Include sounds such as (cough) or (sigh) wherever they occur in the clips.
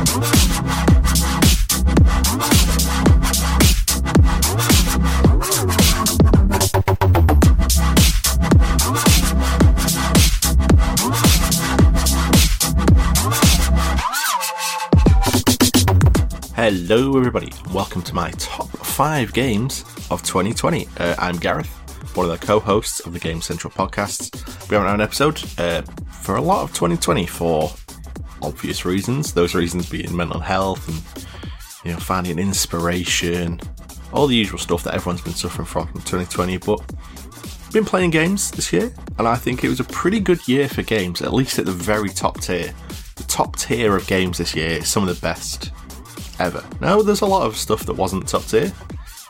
Hello, everybody. Welcome to my top five games of 2020. Uh, I'm Gareth, one of the co hosts of the Game Central podcast. We haven't had an episode uh, for a lot of 2020 for obvious reasons. Those reasons being mental health and you know finding inspiration, all the usual stuff that everyone's been suffering from from 2020. But been playing games this year, and I think it was a pretty good year for games, at least at the very top tier. The top tier of games this year is some of the best ever. Now, there's a lot of stuff that wasn't top tier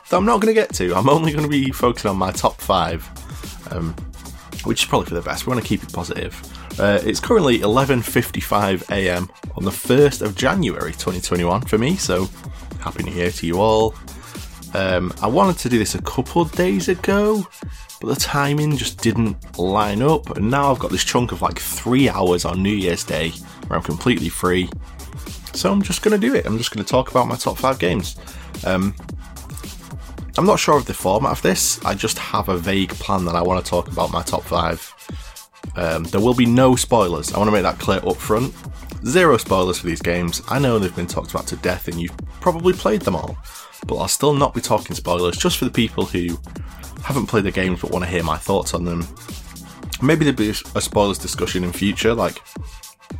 that I'm not going to get to. I'm only going to be focusing on my top five, um, which is probably for the best. We want to keep it positive. Uh, it's currently 11:55 a.m. on the 1st of January 2021 for me. So, happy New Year to you all. Um, I wanted to do this a couple of days ago, but the timing just didn't line up. And now I've got this chunk of like three hours on New Year's Day where I'm completely free so I'm just going to do it. I'm just going to talk about my top five games. Um, I'm not sure of the format of this. I just have a vague plan that I want to talk about my top five. Um, there will be no spoilers. I want to make that clear up front. Zero spoilers for these games. I know they've been talked about to death and you've probably played them all, but I'll still not be talking spoilers just for the people who haven't played the games but want to hear my thoughts on them. Maybe there'll be a spoilers discussion in future, like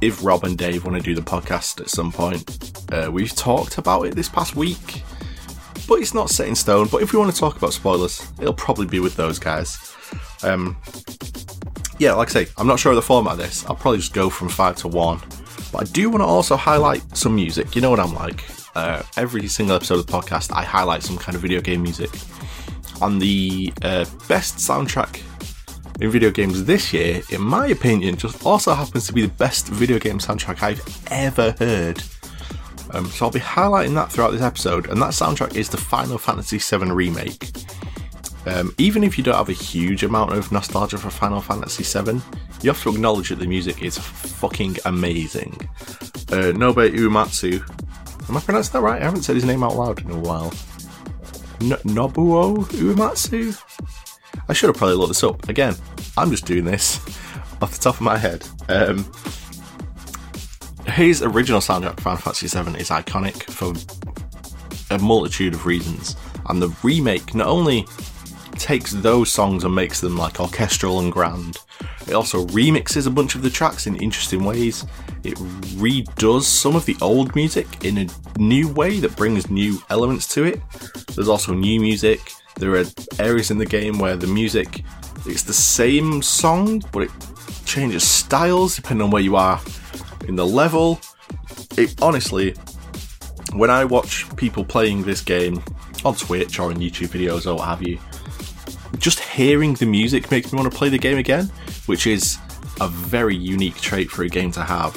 if Rob and Dave want to do the podcast at some point. Uh, we've talked about it this past week, but it's not set in stone. But if we want to talk about spoilers, it'll probably be with those guys. Um, yeah, like I say, I'm not sure of the format of this. I'll probably just go from five to one. But I do want to also highlight some music. You know what I'm like. Uh, every single episode of the podcast, I highlight some kind of video game music. On the uh, best soundtrack in video games this year, in my opinion, just also happens to be the best video game soundtrack I've ever heard. Um, so I'll be highlighting that throughout this episode, and that soundtrack is the Final Fantasy VII Remake. Um, even if you don't have a huge amount of nostalgia for Final Fantasy VII, you have to acknowledge that the music is fucking amazing. Uh, Nobe Uematsu, am I pronouncing that right? I haven't said his name out loud in a while. No- Nobuo Uematsu? I should have probably looked this up. Again, I'm just doing this (laughs) off the top of my head. Um, his original soundtrack for Final Fantasy VII is iconic for a multitude of reasons, and the remake not only takes those songs and makes them like orchestral and grand, it also remixes a bunch of the tracks in interesting ways. It redoes some of the old music in a new way that brings new elements to it. There's also new music there are areas in the game where the music it's the same song, but it changes styles depending on where you are in the level. It honestly, when I watch people playing this game on Twitch or in YouTube videos or what have you, just hearing the music makes me want to play the game again, which is a very unique trait for a game to have.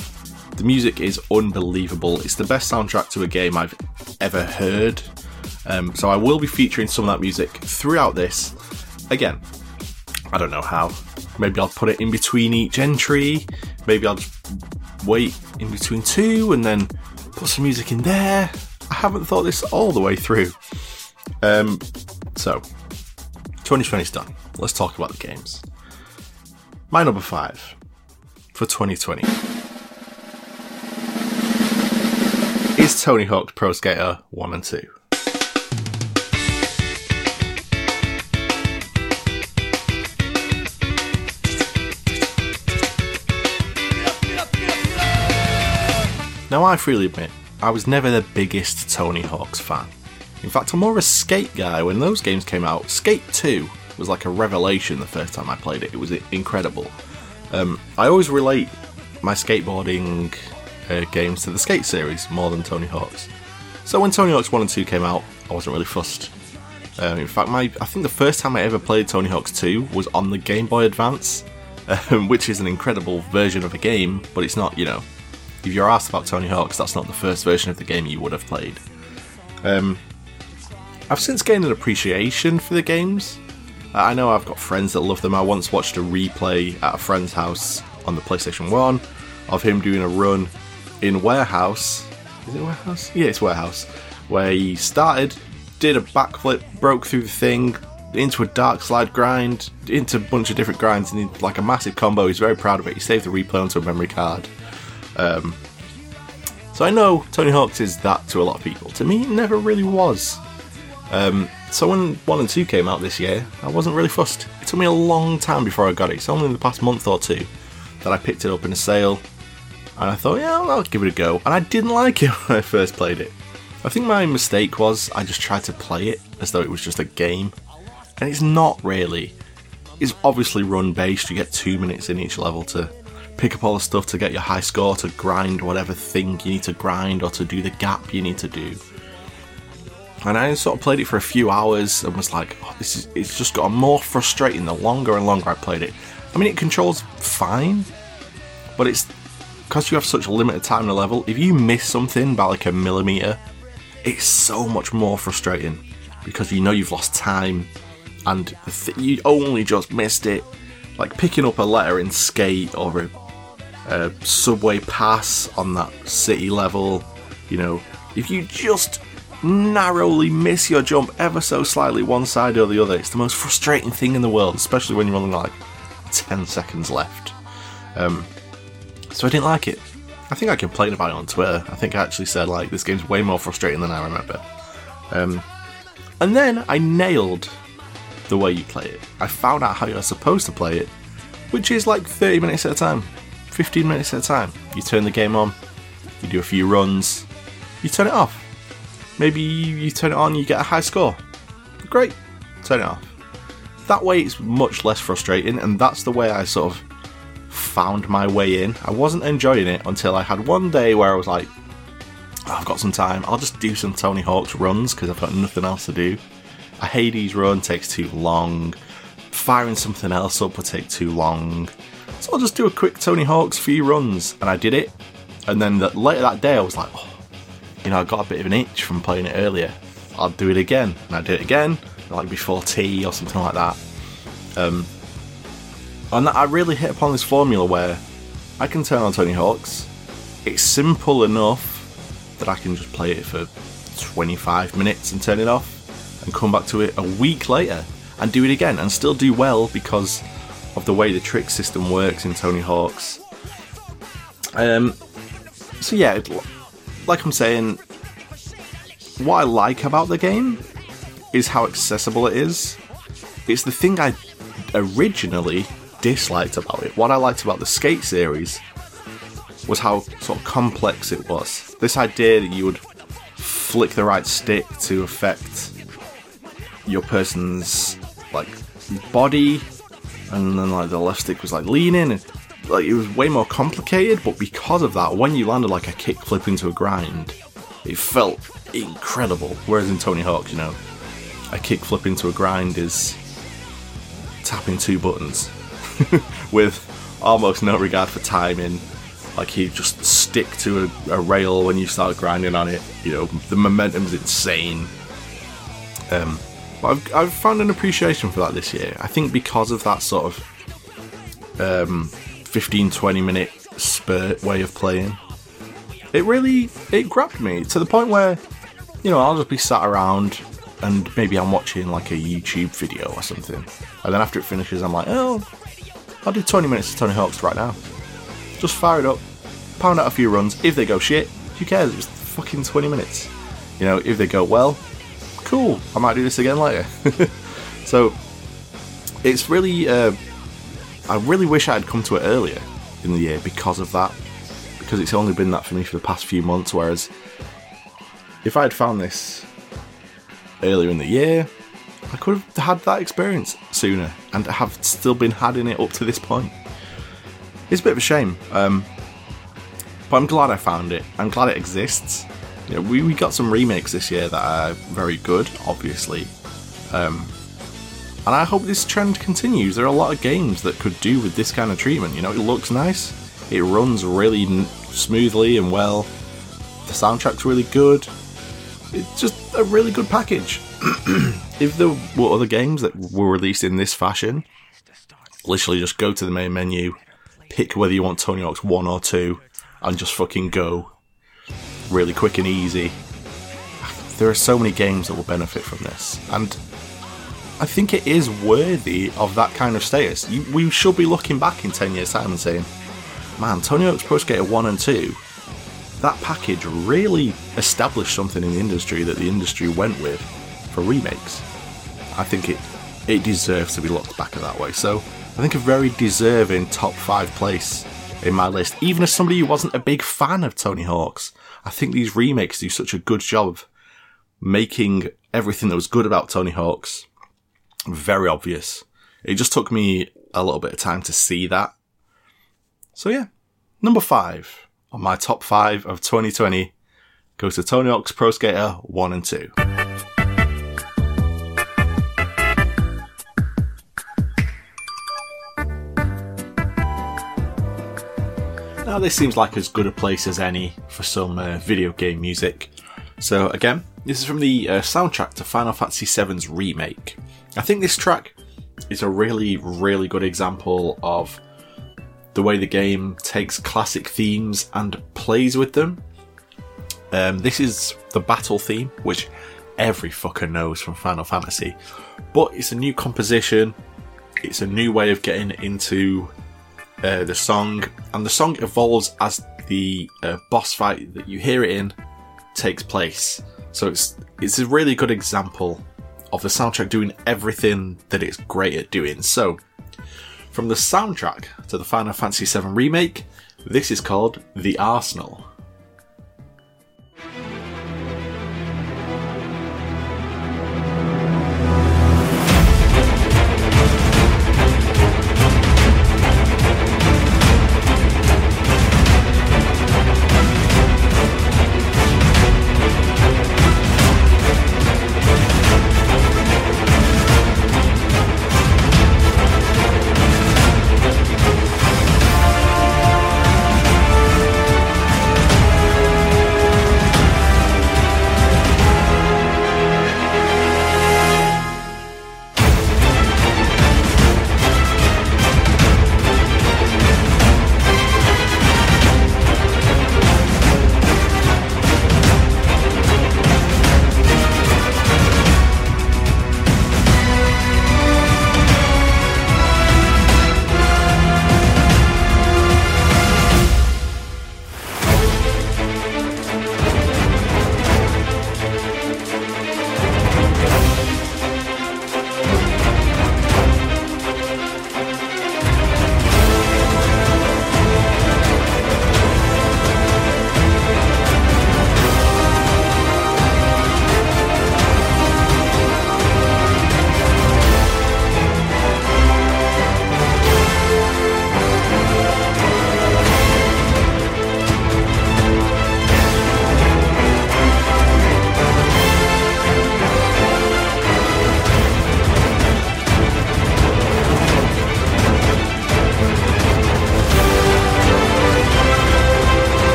The music is unbelievable. It's the best soundtrack to a game I've ever heard. Um, so I will be featuring some of that music throughout this. Again, I don't know how. Maybe I'll put it in between each entry. Maybe I'll just wait in between two and then put some music in there. I haven't thought this all the way through. Um, so, 2020's done. Let's talk about the games. My number five for 2020 is Tony Hawk's Pro Skater 1 and 2. Now, I freely admit, I was never the biggest Tony Hawk's fan. In fact, I'm more a Skate guy. When those games came out, Skate 2 was like a revelation the first time I played it. It was incredible. Um, I always relate my skateboarding uh, games to the Skate series more than Tony Hawk's. So when Tony Hawk's 1 and 2 came out, I wasn't really fussed. Um, in fact, my I think the first time I ever played Tony Hawk's 2 was on the Game Boy Advance, (laughs) um, which is an incredible version of a game, but it's not, you know, if you're asked about Tony Hawk's, that's not the first version of the game you would have played. Um, I've since gained an appreciation for the games. I know I've got friends that love them. I once watched a replay at a friend's house on the PlayStation 1 of him doing a run in Warehouse Is it warehouse? Yeah, it's warehouse. Where he started, did a backflip, broke through the thing, into a dark slide grind, into a bunch of different grinds, and like a massive combo. He's very proud of it. He saved the replay onto a memory card. Um, so I know Tony Hawk's is that to a lot of people. To me, it never really was. Um, so when 1 and 2 came out this year, I wasn't really fussed. It took me a long time before I got it. It's only in the past month or two that I picked it up in a sale. And I thought, yeah, I'll give it a go. And I didn't (laughs) like it when I first played it. I think my mistake was I just tried to play it as though it was just a game. And it's not really. It's obviously run based. You get two minutes in each level to pick up all the stuff to get your high score, to grind whatever thing you need to grind, or to do the gap you need to do. And I sort of played it for a few hours and was like, oh, this is, it's just got more frustrating the longer and longer I played it. I mean, it controls fine, but it's because you have such a limited time in a level. If you miss something by like a millimeter, it's so much more frustrating because you know you've lost time and th- you only just missed it. Like picking up a letter in Skate or a, a subway pass on that city level, you know, if you just narrowly miss your jump ever so slightly one side or the other. It's the most frustrating thing in the world, especially when you're only like 10 seconds left. Um, so I didn't like it. I think I complained about it on Twitter. I think I actually said, like, this game's way more frustrating than I remember. Um, and then I nailed the way you play it. I found out how you're supposed to play it, which is like 30 minutes at a time, 15 minutes at a time. You turn the game on, you do a few runs, you turn it off Maybe you turn it on, you get a high score. Great, turn it off. That way it's much less frustrating, and that's the way I sort of found my way in. I wasn't enjoying it until I had one day where I was like, oh, I've got some time, I'll just do some Tony Hawk's runs because I've got nothing else to do. A Hades run takes too long, firing something else up would take too long. So I'll just do a quick Tony Hawk's few runs, and I did it. And then the, later that day, I was like, oh, you know, I got a bit of an itch from playing it earlier. I'll do it again, and I do it again, like before tea or something like that. Um, and I really hit upon this formula where I can turn on Tony Hawk's. It's simple enough that I can just play it for 25 minutes and turn it off, and come back to it a week later and do it again, and still do well because of the way the trick system works in Tony Hawk's. Um, so yeah, like I'm saying, what I like about the game is how accessible it is. It's the thing I originally disliked about it. What I liked about the Skate series was how sort of complex it was. This idea that you would flick the right stick to affect your person's like body, and then like the left stick was like leaning, and like it was way more complicated, but because of that, when you landed like a kickflip into a grind, it felt incredible. Whereas in Tony Hawk, you know, a kickflip into a grind is tapping two buttons (laughs) with almost no regard for timing. Like you just stick to a, a, rail when you start grinding on it. You know, the momentum's insane. Um, but I've, I've found an appreciation for that this year. I think because of that sort of um, 15 20 minute spurt way of playing it really it grabbed me to the point where you know i'll just be sat around and maybe i'm watching like a youtube video or something. And then after it finishes i'm like oh i'll do 20 minutes of tony hawk's right now. Just fire it up pound out a few runs. If they go shit who cares? It's fucking 20 minutes. You know if they go well cool i might do this again later (laughs) so it's really uh, I really wish I had come to it earlier in the year because of that. Because it's only been that for me for the past few months. Whereas if I had found this earlier in the year, I could have had that experience sooner and have still been having it up to this point. It's a bit of a shame, um, but I'm glad I found it. I'm glad it exists. You know, we, we got some remakes this year that are very good, obviously. Um, and I hope this trend continues. There are a lot of games that could do with this kind of treatment. You know, it looks nice, it runs really n- smoothly and well, the soundtrack's really good. It's just a really good package. (clears throat) if there were other games that were released in this fashion, literally just go to the main menu, pick whether you want Tony Hawk's 1 or 2, and just fucking go. Really quick and easy. There are so many games that will benefit from this, and I think it is worthy of that kind of status. You, we should be looking back in 10 years' time and saying, man, Tony Hawk's Pro Skater 1 and 2, that package really established something in the industry that the industry went with for remakes. I think it it deserves to be looked back at that way. So I think a very deserving top five place in my list. Even as somebody who wasn't a big fan of Tony Hawk's, I think these remakes do such a good job of making everything that was good about Tony Hawk's very obvious. It just took me a little bit of time to see that. So yeah, number five on my top five of 2020 goes to Tony Hawk's Pro Skater 1 and 2. This seems like as good a place as any for some uh, video game music. So, again, this is from the uh, soundtrack to Final Fantasy VII's remake. I think this track is a really, really good example of the way the game takes classic themes and plays with them. Um, this is the battle theme, which every fucker knows from Final Fantasy, but it's a new composition. It's a new way of getting into uh, the song, and the song evolves as the uh, boss fight that you hear it in takes place. So it's it's a really good example of the soundtrack doing everything that it's great at doing. So from the soundtrack to the Final Fantasy VII remake, this is called The Arsenal.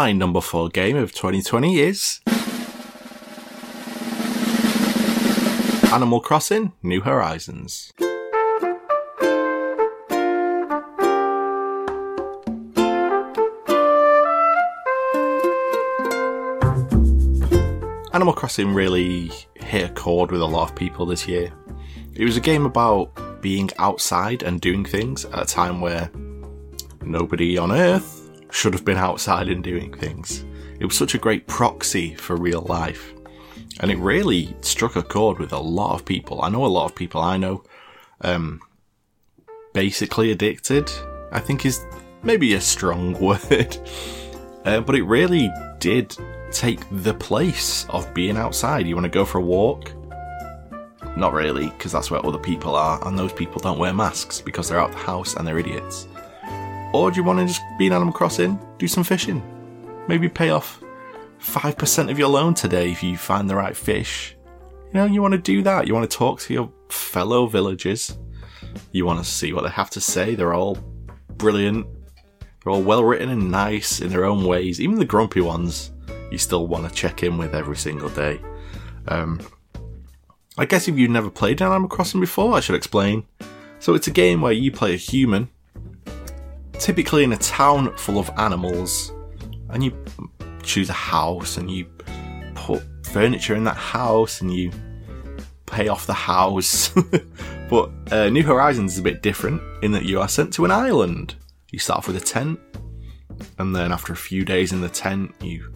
My number four game of 2020 is Animal Crossing New Horizons. Animal Crossing really hit a chord with a lot of people this year. It was a game about being outside and doing things at a time where nobody on Earth should have been outside and doing things. It was such a great proxy for real life. And it really struck a chord with a lot of people. I know a lot of people I know, um, basically addicted, I think is maybe a strong (laughs) word. Uh, but it really did take the place of being outside. You want to go for a walk? Not really, because that's where other people are, and those people don't wear masks because they're out of the house and they're idiots. Or do you want to just be in Animal Crossing, do some fishing? Maybe pay off 5% of your loan today if you find the right fish. You know, you want to do that. You want to talk to your fellow villagers. You want to see what they have to say. They're all brilliant. They're all well written and nice in their own ways. Even the grumpy ones you still want to check in with every single day. Um, I guess if you've never played Animal Crossing before, I should explain. So it's a game where you play a human, typically in a town full of animals, and you choose a house and you put furniture in that house and you pay off the house. (laughs) but uh, New Horizons is a bit different in that you are sent to an island. You start off with a tent, and then after a few days in the tent, you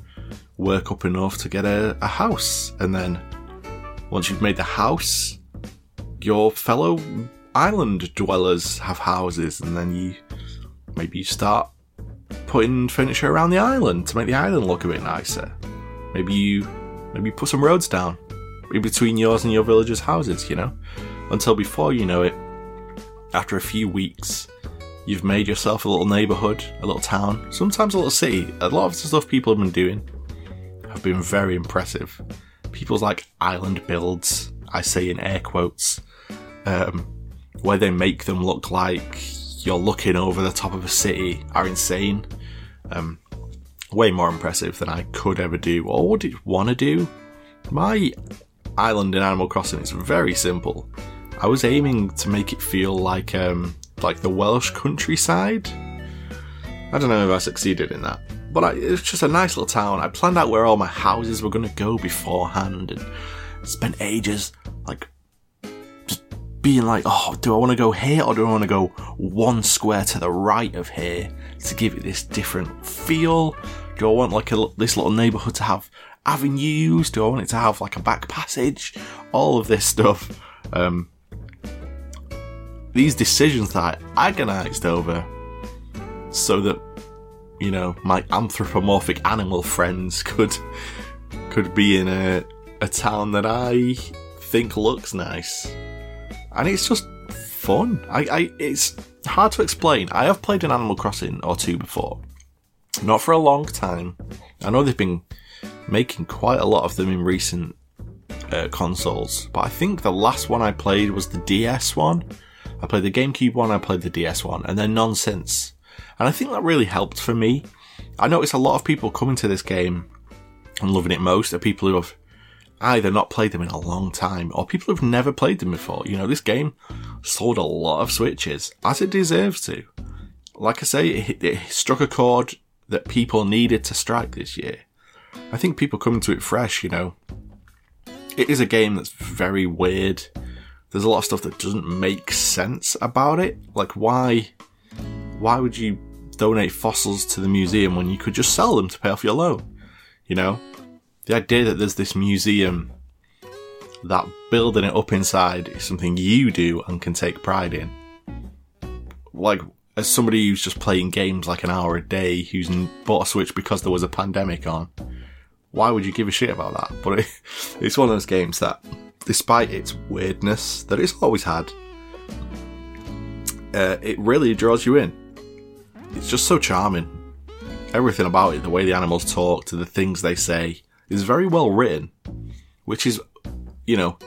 work up enough to get a, a house. And then once you've made the house, your fellow island dwellers have houses, and then you maybe you start putting furniture around the island to make the island look a bit nicer. Maybe you maybe put some roads down between yours and your villagers' houses, you know? Until before you know it, after a few weeks, you've made yourself a little neighborhood, a little town, sometimes a little city. A lot of the stuff people have been doing have been very impressive. People's like island builds, I say in air quotes, um, where they make them look like you're looking over the top of a city are insane. Um, way more impressive than I could ever do or would want to do. My island in Animal Crossing is very simple. I was aiming to make it feel like um, like the Welsh countryside. I don't know if I succeeded in that, but I, it's just a nice little town. I planned out where all my houses were going to go beforehand and spent ages like being like, oh, do I want to go here or do I want to go one square to the right of here to give it this different feel? Do I want like a, this little neighborhood to have avenues? Do I want it to have like a back passage? All of this stuff. Um, these decisions that I agonized over so that you know my anthropomorphic animal friends could could be in a a town that I think looks nice, and it's just fun. I, I it's hard to explain. I have played an Animal Crossing or two before, not for a long time. I know they've been making quite a lot of them in recent uh, consoles, but I think the last one I played was the DS one. I played the GameCube one, I played the DS one, and then none since. And I think that really helped for me. I noticed a lot of people coming to this game and loving it most are people who have either not played them in a long time or people who've never played them before. You know, this game sold a lot of Switches, as it deserves to. Like I say, it, it struck a chord that people needed to strike this year. I think people coming to it fresh, you know, it is a game that's very weird. There's a lot of stuff that doesn't make sense about it. Like why why would you donate fossils to the museum when you could just sell them to pay off your loan? You know? The idea that there's this museum that building it up inside is something you do and can take pride in. Like as somebody who's just playing games like an hour a day, who's bought a Switch because there was a pandemic on, why would you give a shit about that? But it, (laughs) it's one of those games that, despite its weirdness that it's always had, uh, it really draws you in. It's just so charming. Everything about it, the way the animals talk, to the things they say, is very well written. Which is, you know,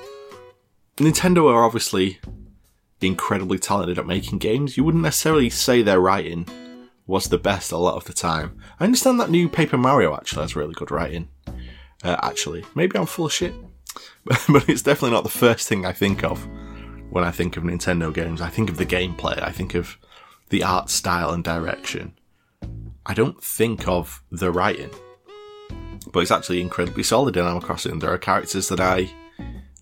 Nintendo are obviously incredibly talented at making games. You wouldn't necessarily say their writing was the best a lot of the time. I understand that new Paper Mario actually has really good writing. Uh, actually, maybe I'm full of shit, (laughs) but it's definitely not the first thing I think of when I think of Nintendo games. I think of the gameplay. I think of the art style and direction. I don't think of the writing, but it's actually incredibly solid in Animal Crossing. There are characters that I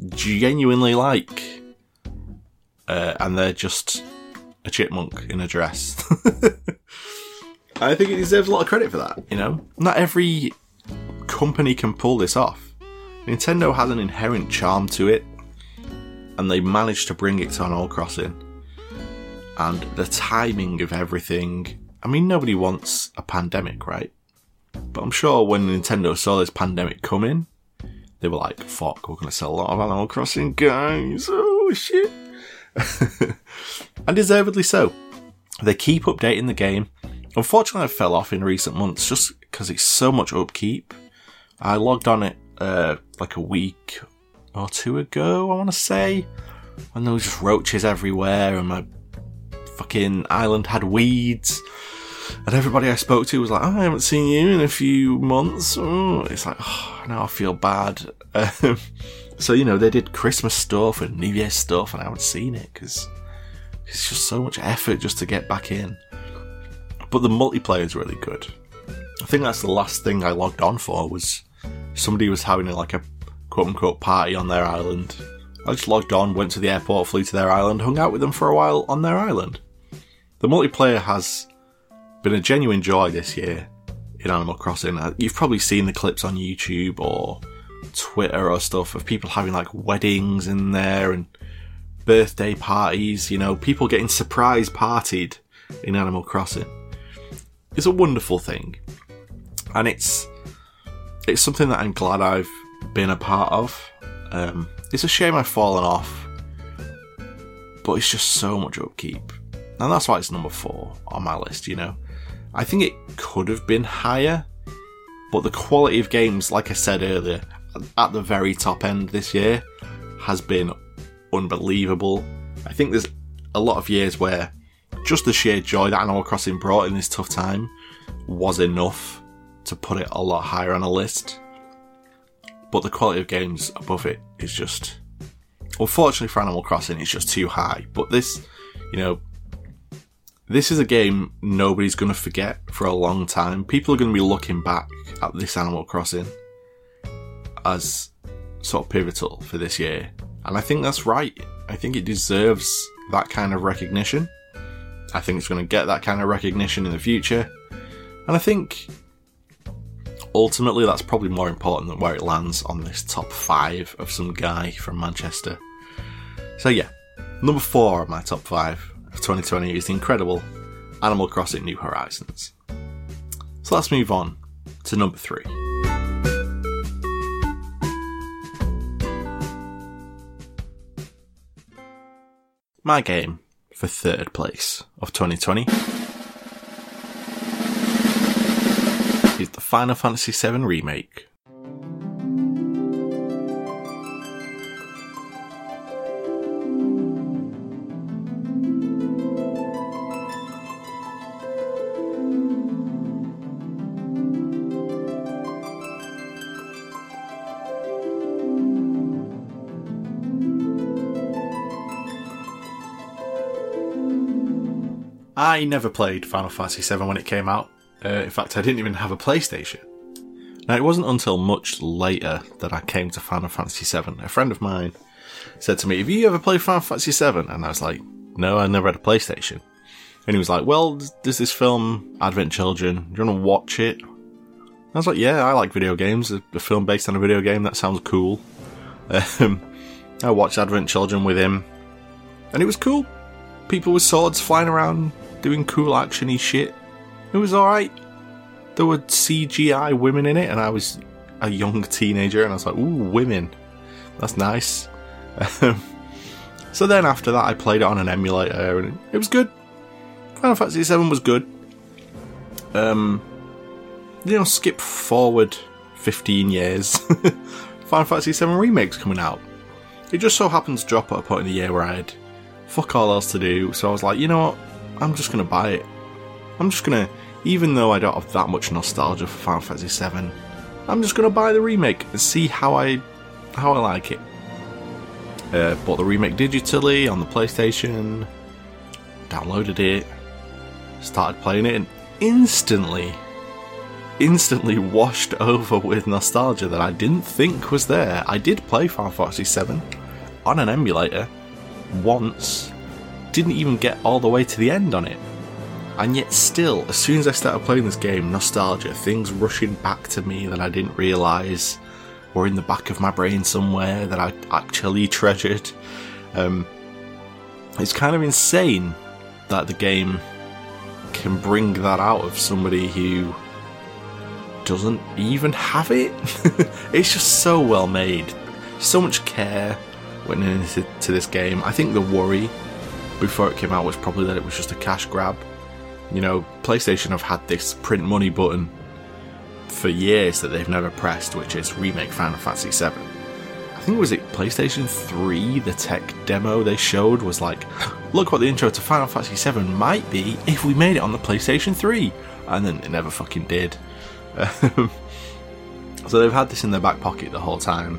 genuinely like, uh, and they're just a chipmunk in a dress. (laughs) I think it deserves a lot of credit for that, you know? Not every company can pull this off. Nintendo has an inherent charm to it, and they managed to bring it to Animal Crossing. And the timing of everything. I mean, nobody wants a pandemic, right? But I'm sure when Nintendo saw this pandemic coming, they were like, fuck, we're going to sell a lot of Animal Crossing guys. Oh, shit. (laughs) and deservedly so. They keep updating the game. Unfortunately, I fell off in recent months just because it's so much upkeep. I logged on it uh, like a week or two ago, I want to say, when there was just roaches everywhere and my fucking island had weeds. And everybody I spoke to was like, oh, I haven't seen you in a few months. Oh, it's like, oh, now I feel bad. (laughs) Um, so, you know, they did Christmas stuff and New Year's stuff, and I haven't seen it because it's just so much effort just to get back in. But the multiplayer is really good. I think that's the last thing I logged on for was somebody was having like a quote unquote party on their island. I just logged on, went to the airport, flew to their island, hung out with them for a while on their island. The multiplayer has been a genuine joy this year in Animal Crossing. Uh, you've probably seen the clips on YouTube or Twitter or stuff of people having like weddings in there and birthday parties, you know, people getting surprise partied in Animal Crossing. It's a wonderful thing. And it's it's something that I'm glad I've been a part of. Um, it's a shame I've fallen off, but it's just so much upkeep. And that's why it's number four on my list, you know. I think it could have been higher, but the quality of games, like I said earlier, at the very top end this year has been unbelievable. I think there's a lot of years where just the sheer joy that Animal Crossing brought in this tough time was enough to put it a lot higher on a list. But the quality of games above it is just, unfortunately for Animal Crossing, it's just too high. But this, you know, this is a game nobody's going to forget for a long time. People are going to be looking back at this Animal Crossing as sort of pivotal for this year. And I think that's right. I think it deserves that kind of recognition. I think it's going to get that kind of recognition in the future. And I think ultimately that's probably more important than where it lands on this top five of some guy from Manchester. So, yeah, number four of my top five of 2020 is the incredible Animal Crossing New Horizons. So let's move on to number three. My game for third place of 2020 is the Final Fantasy VII Remake I never played Final Fantasy VII when it came out. Uh, in fact, I didn't even have a PlayStation. Now, it wasn't until much later that I came to Final Fantasy VII. A friend of mine said to me, Have you ever played Final Fantasy VII? And I was like, No, I never had a PlayStation. And he was like, Well, there's this film, Advent Children. Do you want to watch it? I was like, Yeah, I like video games. A, a film based on a video game, that sounds cool. (laughs) Um, I watched Advent Children with him, and it was cool. People with swords flying around, doing cool actiony shit. It was alright. There were CGI women in it, and I was a young teenager, and I was like, ooh, women. That's nice. Um, so then after that, I played it on an emulator, and it was good. Final Fantasy VII was good. Um, you know, skip forward 15 years. (laughs) Final Fantasy VII Remake's coming out. It just so happens to drop at a point in the year where I had fuck all else to do, so I was like, you know what? I'm just gonna buy it. I'm just gonna, even though I don't have that much nostalgia for Final Fantasy VII, I'm just gonna buy the remake and see how I, how I like it. Uh, bought the remake digitally on the PlayStation, downloaded it, started playing it, and instantly, instantly washed (laughs) over with nostalgia that I didn't think was there. I did play Final Fantasy VII on an emulator once, didn't even get all the way to the end on it. And yet, still, as soon as I started playing this game, nostalgia, things rushing back to me that I didn't realise were in the back of my brain somewhere that I actually treasured. Um, it's kind of insane that the game can bring that out of somebody who doesn't even have it. (laughs) it's just so well made. So much care went into this game. I think the worry before it came out was probably that it was just a cash grab. You know, PlayStation have had this print money button for years that they've never pressed, which is remake Final Fantasy VII. I think was it PlayStation 3, the tech demo they showed was like, look what the intro to Final Fantasy VII might be if we made it on the PlayStation 3. And then it never fucking did. Um, (laughs) so they've had this in their back pocket the whole time,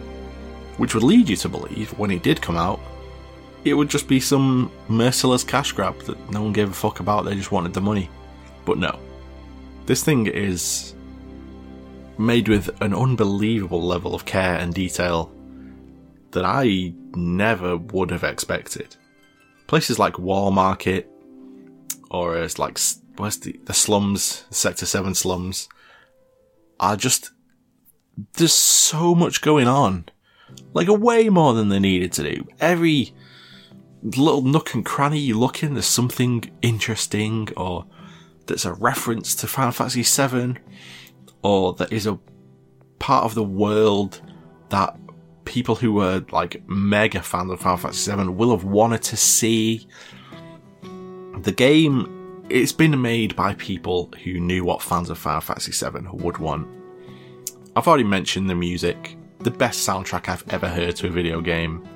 which would lead you to believe when it did come out, it would just be some merciless cash grab that no one gave a fuck about, they just wanted the money. But no. This thing is made with an unbelievable level of care and detail that I never would have expected. Places like Wall Market, or as like where's the the slums, Sector Seven slums, are just there's so much going on, like way more than they needed to do. Every little nook and cranny you look in, there's something interesting, or that's a reference to Final Fantasy VII, or that is a part of the world that people who were like mega fans of Final Fantasy VII will have wanted to see. The game, it's been made by people who knew what fans of Final Fantasy VII would want. I've already mentioned the music, the best soundtrack I've ever heard to a video game.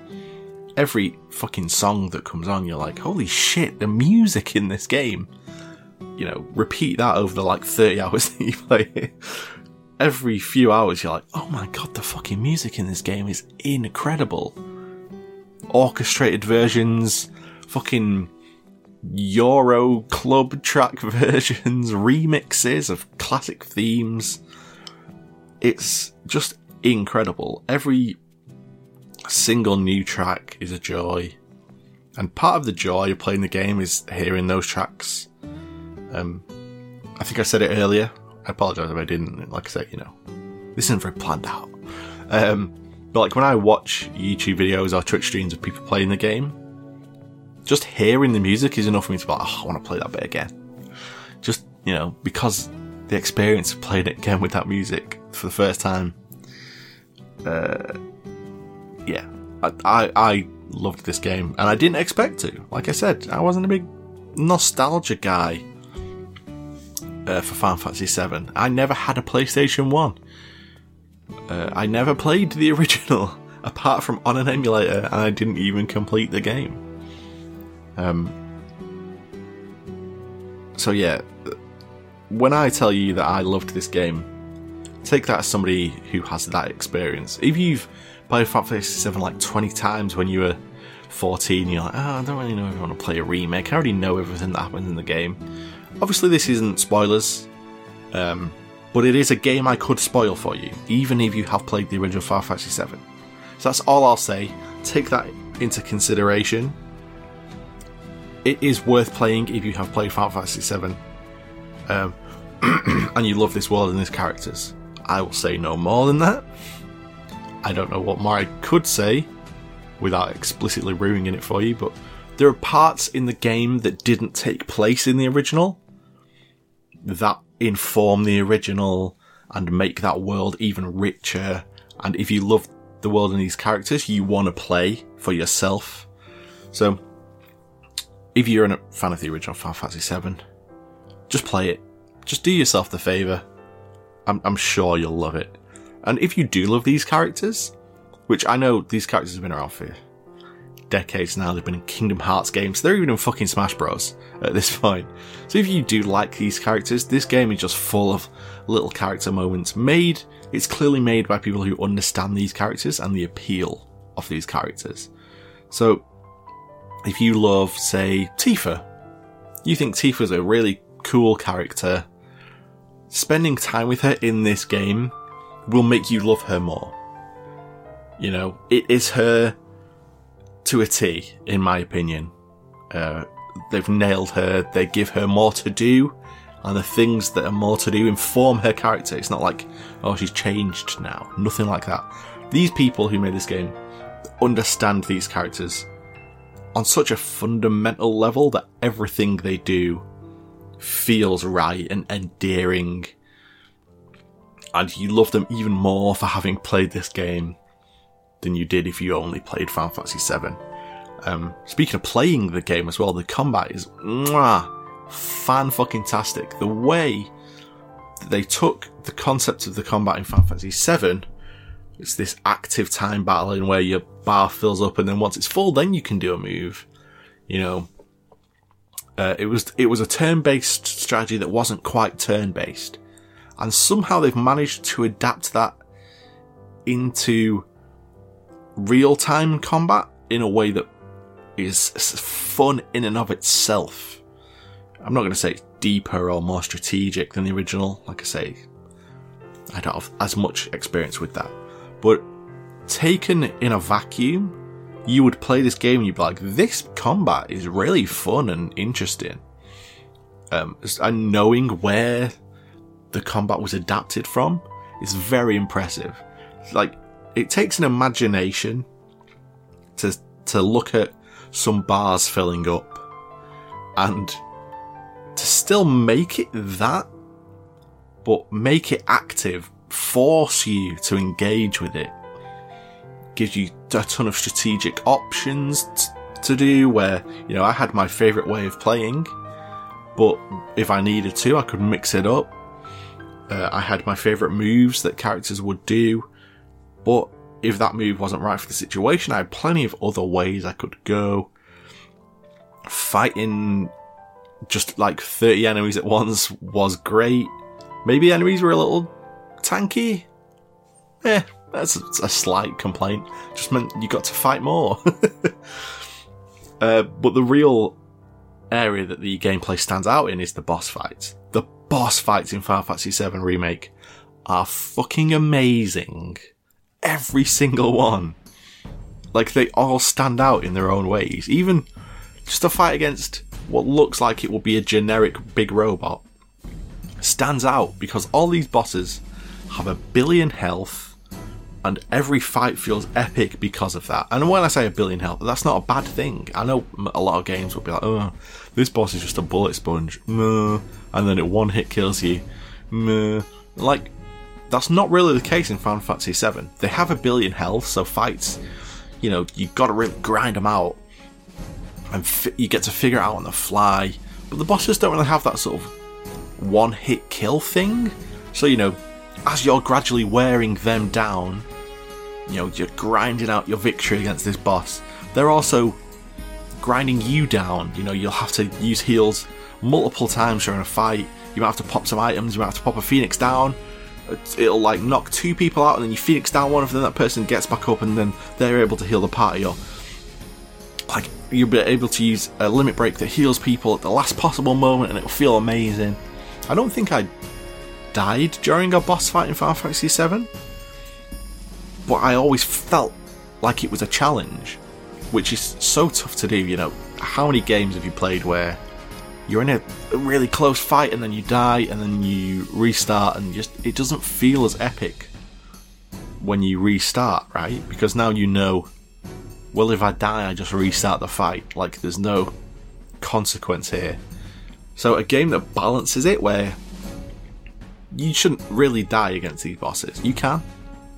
Every fucking song that comes on, you're like, holy shit, the music in this game. You know, repeat that over the like 30 (laughs) hours that you play every few hours you're like, oh my god, the fucking music in this game is incredible. Orchestrated versions, fucking Euro club track (laughs) versions, remixes of classic themes. It's just incredible. Every single new track is a joy. And part of the joy of playing the game is hearing those tracks. Um, I think I said it earlier. I apologize if I didn't. Like I said, you know, this isn't very planned out. Um, but like when I watch YouTube videos or Twitch streams of people playing the game, just hearing the music is enough for me to be like, oh, I want to play that bit again. Just, you know, because the experience of playing it again with that music for the first time. Uh, yeah, I, I, I loved this game and I didn't expect to. Like I said, I wasn't a big nostalgia guy uh, for Final Fantasy VII. I never had a PlayStation 1. Uh, I never played the (laughs) original, apart from on an emulator, and I didn't even complete the game. Um, so, yeah, when I tell you that I loved this game, take that as somebody who has that experience. If you've played Fantasy VII like 20 times when you were 14, you're like, oh, I don't really know if I want to play a remake. I already know everything that happens in the game. Obviously, this isn't spoilers, um, but it is a game I could spoil for you, even if you have played the original Final Fantasy VII. So that's all I'll say. Take that into consideration. It is worth playing if you have played Final Fantasy VII, um, (clears throat) and you love this world and these characters. I will say no more than that. I don't know what more I could say without explicitly ruining it for you, but there are parts in the game that didn't take place in the original that inform the original and make that world even richer. And if you love the world and these characters, you want to play for yourself. So, if you're a fan of the original Final Fantasy VII, just play it. Just do yourself the favour. I'm, I'm sure you'll love it. And if you do love these characters, which I know these characters have been around for decades now. They've been in Kingdom Hearts games. They're even in fucking Smash Bros. at this (laughs) point. So if you do like these characters, this game is just full of little character moments made. It's clearly made by people who understand these characters and the appeal of these characters. So if you love, say, Tifa, you think Tifa's a really cool character, spending time with her in this game will make you love her more. You know, it is her to a T, in my opinion. Uh, they've nailed her, they give her more to do, and the things that are more to do inform her character. It's not like, oh, she's changed now. Nothing like that. These people who made this game understand these characters on such a fundamental level that everything they do feels right and endearing. And you love them even more for having played this game than you did if you only played Final Fantasy VII. Um, speaking of playing the game as well, the combat is mwah, fan fucking tastic. The way they took the concept of the combat in Final Fantasy VII, it's this active time battling where your bar fills up and then once it's full, then you can do a move. You know, uh, it was it was a turn-based strategy that wasn't quite turn-based, and somehow they've managed to adapt that into real-time combat in a way that is fun in and of itself. I'm not going to say it's deeper or more strategic than the original. Like I say, I don't have as much experience with that. But taken in a vacuum, you would play this game and you'd be like, this combat is really fun and interesting. Um, and knowing where the combat was adapted from is very impressive. Like, it takes an imagination to to look at some bars filling up and to still make it that, but make it active, force you to engage with it. Gives you a ton of strategic options t- to do where, you know, I had my favourite way of playing, but if I needed to, I could mix it up. Uh, I had my favourite moves that characters would do, but if that move wasn't right for the situation, I had plenty of other ways I could go. Fighting just like 30 enemies at once was great. Maybe enemies were a little tanky. Eh, that's a slight complaint. Just meant you got to fight more. (laughs) uh, but the real area that the gameplay stands out in is the boss fights. The boss fights in Final Fantasy VII Remake are fucking amazing. Every single one. Like, they all stand out in their own ways. Even just a fight against what looks like it will be a generic big robot stands out because all these bosses have a billion health and every fight feels epic because of that. And when I say a billion health, that's not a bad thing. I know a lot of games will be like, oh, this boss is just a bullet sponge, and then it one hit kills you. Like, that's not really the case in Final Fantasy VII. They have a billion health, so fights, you know, you've gotta really grind them out and fi- you get to figure it out on the fly. But the bosses don't really have that sort of one hit kill thing. So, you know, as you're gradually wearing them down, you know, you're grinding out your victory against this boss. They're also grinding you down. You know, you'll have to use heals multiple times during a fight. You might have to pop some items, you might have to pop a phoenix down. It'll like knock two people out, and then you phoenix down one of them. That person gets back up, and then they're able to heal the party. Or like you'll be able to use a limit break that heals people at the last possible moment, and it'll feel amazing. I don't think I died during a boss fight in Final Fantasy VII, but I always felt like it was a challenge, which is so tough to do. You know, how many games have you played where you're in a really close fight and then you die and then you restart and just it doesn't feel as epic when you restart, right? Because now you know well, if I die, I just restart the fight. Like, there's no consequence here. So, a game that balances it where you shouldn't really die against these bosses. You can.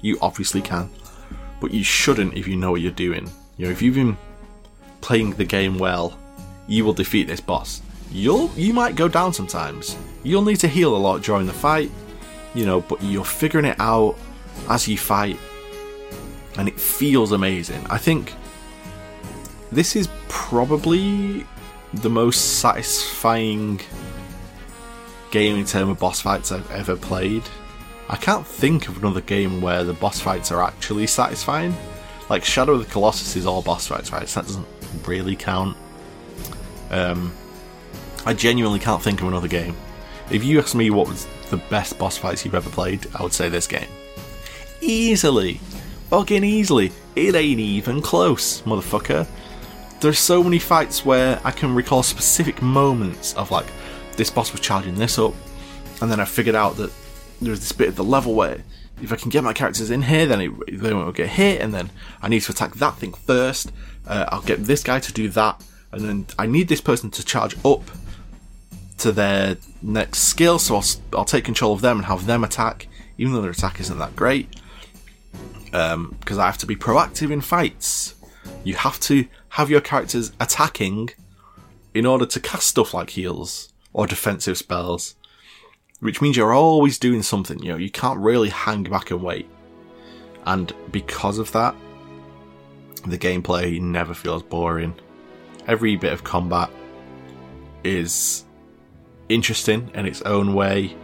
You obviously can. But you shouldn't if you know what you're doing. You know, if you've been playing the game well, you will defeat this boss. You'll you might go down sometimes. You'll need to heal a lot during the fight, you know, but you're figuring it out as you fight and it feels amazing. I think this is probably the most satisfying game in terms of boss fights I've ever played. I can't think of another game where the boss fights are actually satisfying. Like Shadow of the Colossus is all boss fights, right? So that doesn't really count. Um, I genuinely can't think of another game. If you ask me what was the best boss fights you've ever played, I would say this game. Easily. Fucking easily. It ain't even close, motherfucker. There's so many fights where I can recall specific moments of like, this boss was charging this up, and then I figured out that there's this bit of the level where if I can get my characters in here, then they won't get hit, and then I need to attack that thing first. Uh, I'll get this guy to do that, and then I need this person to charge up to their next skill, so I'll, I'll take control of them and have them attack, even though their attack isn't that great. Because um, I have to be proactive in fights. You have to have your characters attacking in order to cast stuff like heals or defensive spells, which means you're always doing something. You know, you can't really hang back and wait. And because of that, the gameplay never feels boring. Every bit of combat is interesting in its own way.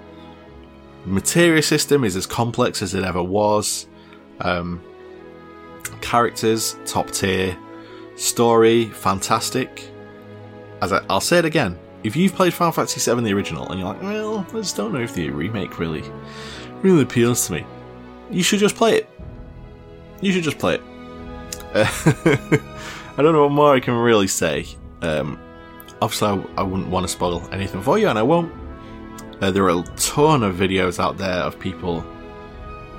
The materia system is as complex as it ever was. Um, characters, top tier. Story, fantastic. As I, will say it again, if you've played Final Fantasy VII the original and you're like, well, I just don't know if the remake really, really appeals to me, you should just play it. You should just play it. Uh, (laughs) I don't know what more I can really say. Um, obviously, I, I, wouldn't want to spoil anything for you, and I won't. Uh, there are a ton of videos out there of people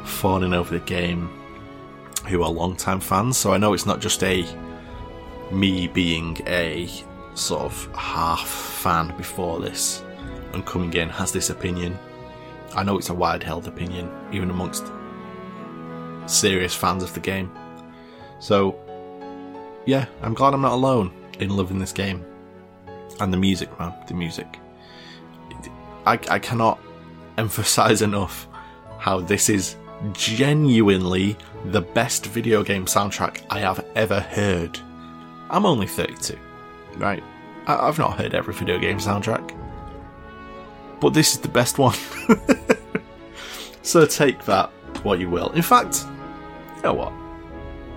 fawning over the game who are long-time fans, so I know it's not just a me being a sort of half fan before this and coming in has this opinion. I know it's a wide held opinion, even amongst serious fans of the game. So, yeah, I'm glad I'm not alone in loving this game. And the music, man, the music. I, I cannot emphasize enough how this is genuinely the best video game soundtrack I have ever heard. I'm only 32, right? I, have not heard every video game soundtrack, but this is the best one. (laughs) so take that what you will. In fact, you know what?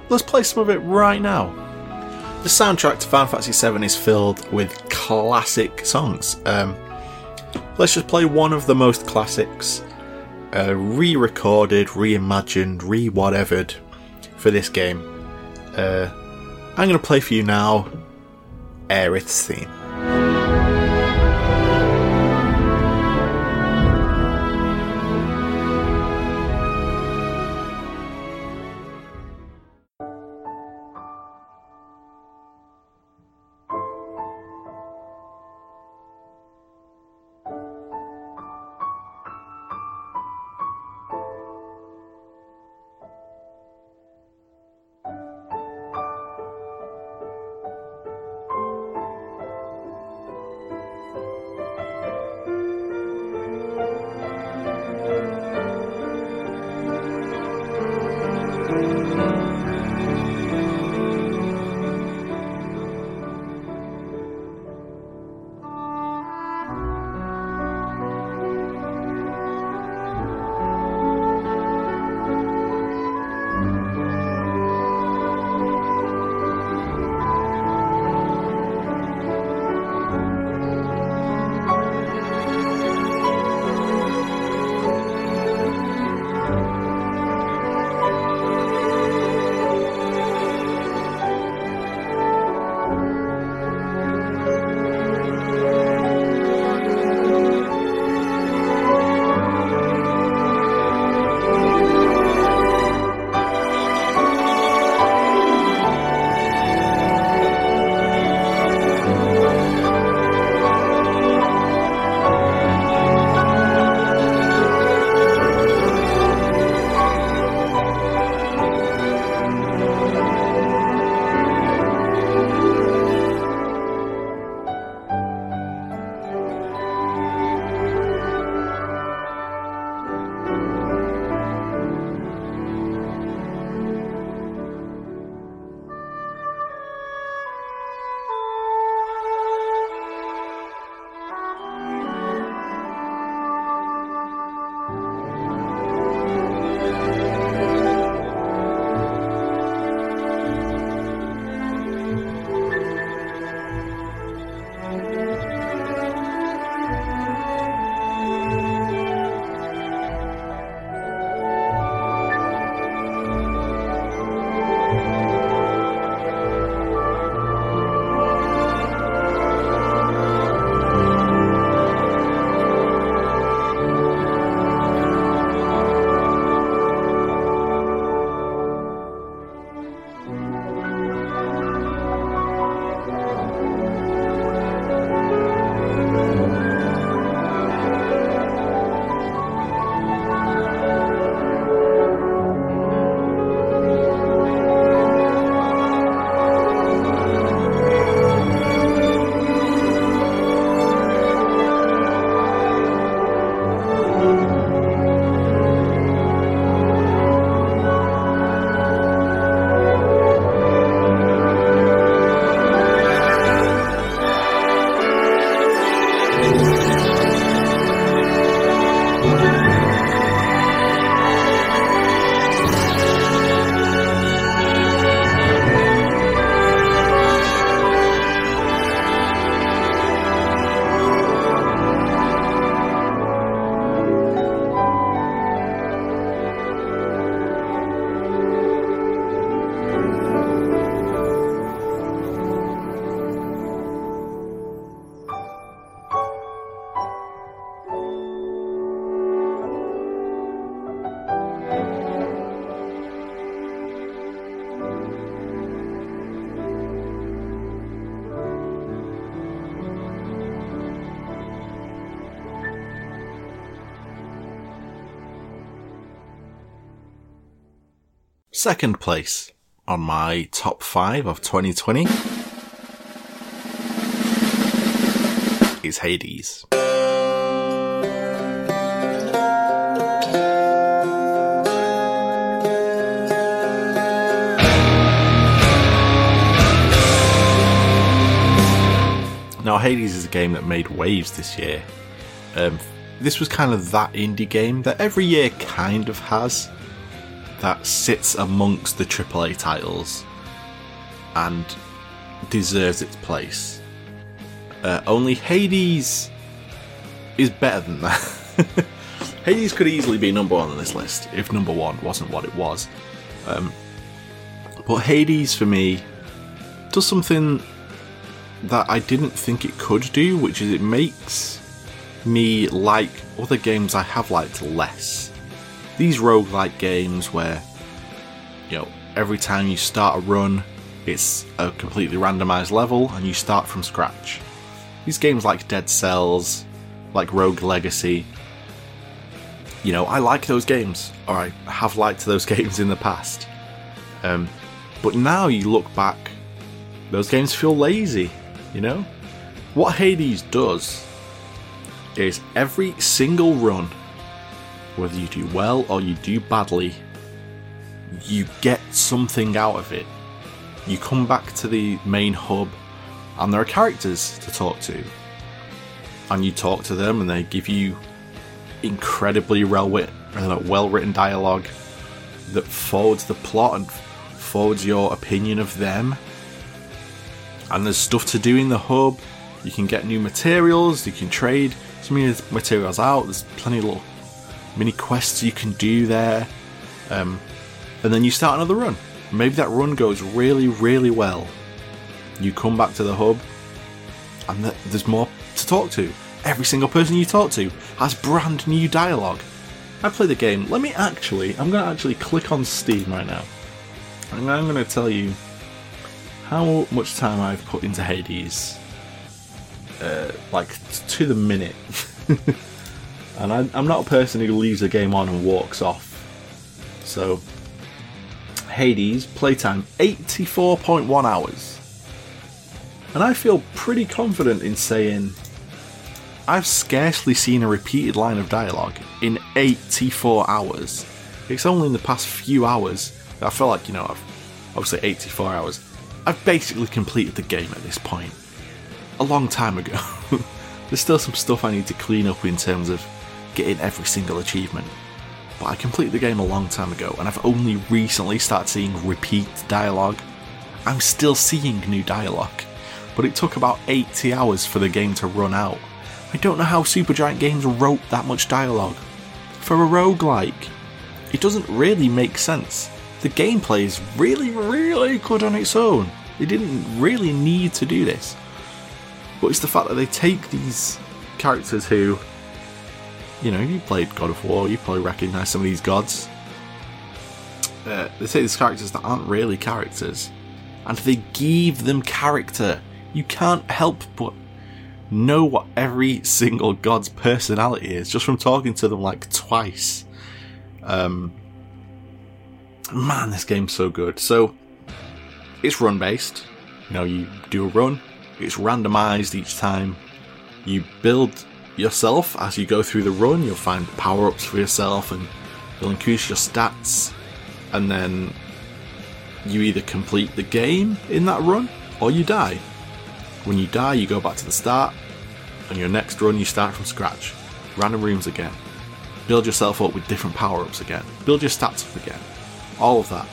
Let's play some of it right now. The soundtrack to Final Fantasy VII is filled with classic songs. Um, let's just play one of the most classics, uh, re-recorded, reimagined, re-whatevered for this game. Uh, I'm going to play for you now Aerith's theme. Second place on my top five of 2020 is Hades. Now, Hades is a game that made waves this year. Um, this was kind of that indie game that every year kind of has that sits amongst the AAA titles and deserves its place. Uh, only Hades is better than that. (laughs) Hades could easily be number one on this list if number one wasn't what it was. Um, but Hades, for me, does something that I didn't think it could do, which is it makes me like other games I have liked less. These roguelike games where, you know, every time you start a run, it's a completely randomized level and you start from scratch. These games like Dead Cells, like Rogue Legacy, you know, I like those games, or I have liked those (laughs) games in the past. Um, but now you look back, those games feel lazy, you know? What Hades does is every single run, whether you do well or you do badly, you get something out of it. You come back to the main hub, and there are characters to talk to. And you talk to them, and they give you incredibly well written dialogue that forwards the plot and forwards your opinion of them. And there's stuff to do in the hub. You can get new materials, you can trade some of materials out. There's plenty of little mini quests you can do there. Um, and then you start another run. Maybe that run goes really, really well. You come back to the hub, and there's more to talk to. Every single person you talk to has brand new dialogue. I play the game. Let me actually, I'm going to actually click on Steam right now. And I'm going to tell you how much time I've put into Hades. Uh, like to the minute. (laughs) and I, I'm not a person who leaves a game on and walks off. So, Hades, playtime 84.1 hours. And I feel pretty confident in saying I've scarcely seen a repeated line of dialogue in 84 hours. It's only in the past few hours that I feel like, you know, I've obviously 84 hours. I've basically completed the game at this point. A long time ago. (laughs) There's still some stuff I need to clean up in terms of getting every single achievement. But I completed the game a long time ago and I've only recently started seeing repeat dialogue. I'm still seeing new dialogue, but it took about 80 hours for the game to run out. I don't know how Supergiant Games wrote that much dialogue. For a roguelike, it doesn't really make sense. The gameplay is really, really good on its own. They didn't really need to do this. But it's the fact that they take these characters who, you know, you played God of War, you probably recognise some of these gods. Uh, they say these characters that aren't really characters, and they give them character. You can't help but know what every single god's personality is just from talking to them like twice. Um, man, this game's so good. So it's run based. You know, you do a run, it's randomized each time. You build yourself as you go through the run. You'll find power ups for yourself, and you'll increase your stats. And then you either complete the game in that run or you die. When you die, you go back to the start, and your next run you start from scratch. Random rooms again. Build yourself up with different power ups again. Build your stats up again. All of that.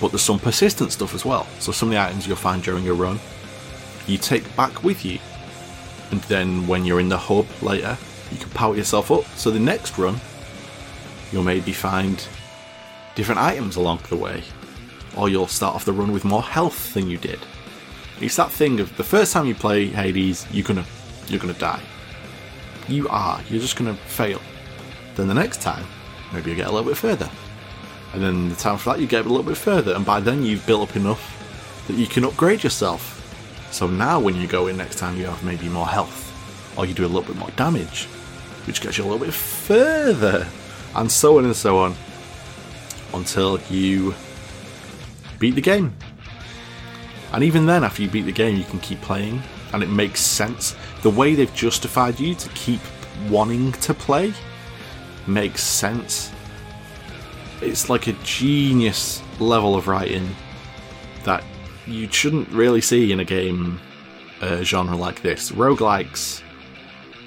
But there's some persistent stuff as well. So some of the items you'll find during your run, you take back with you. And then when you're in the hub later, you can power yourself up. So the next run, you'll maybe find different items along the way. Or you'll start off the run with more health than you did. It's that thing of the first time you play Hades, you're gonna you're gonna die. You are. You're just gonna fail. Then the next time, maybe you get a little bit further. And then the time for that you get a little bit further, and by then you've built up enough that you can upgrade yourself. So now when you go in next time you have maybe more health. Or you do a little bit more damage, which gets you a little bit further. And so on and so on. until you beat the game. And even then, after you beat the game, you can keep playing, and it makes sense. The way they've justified you to keep wanting to play makes sense. It's like a genius level of writing that you shouldn't really see in a game uh, genre like this. Roguelikes,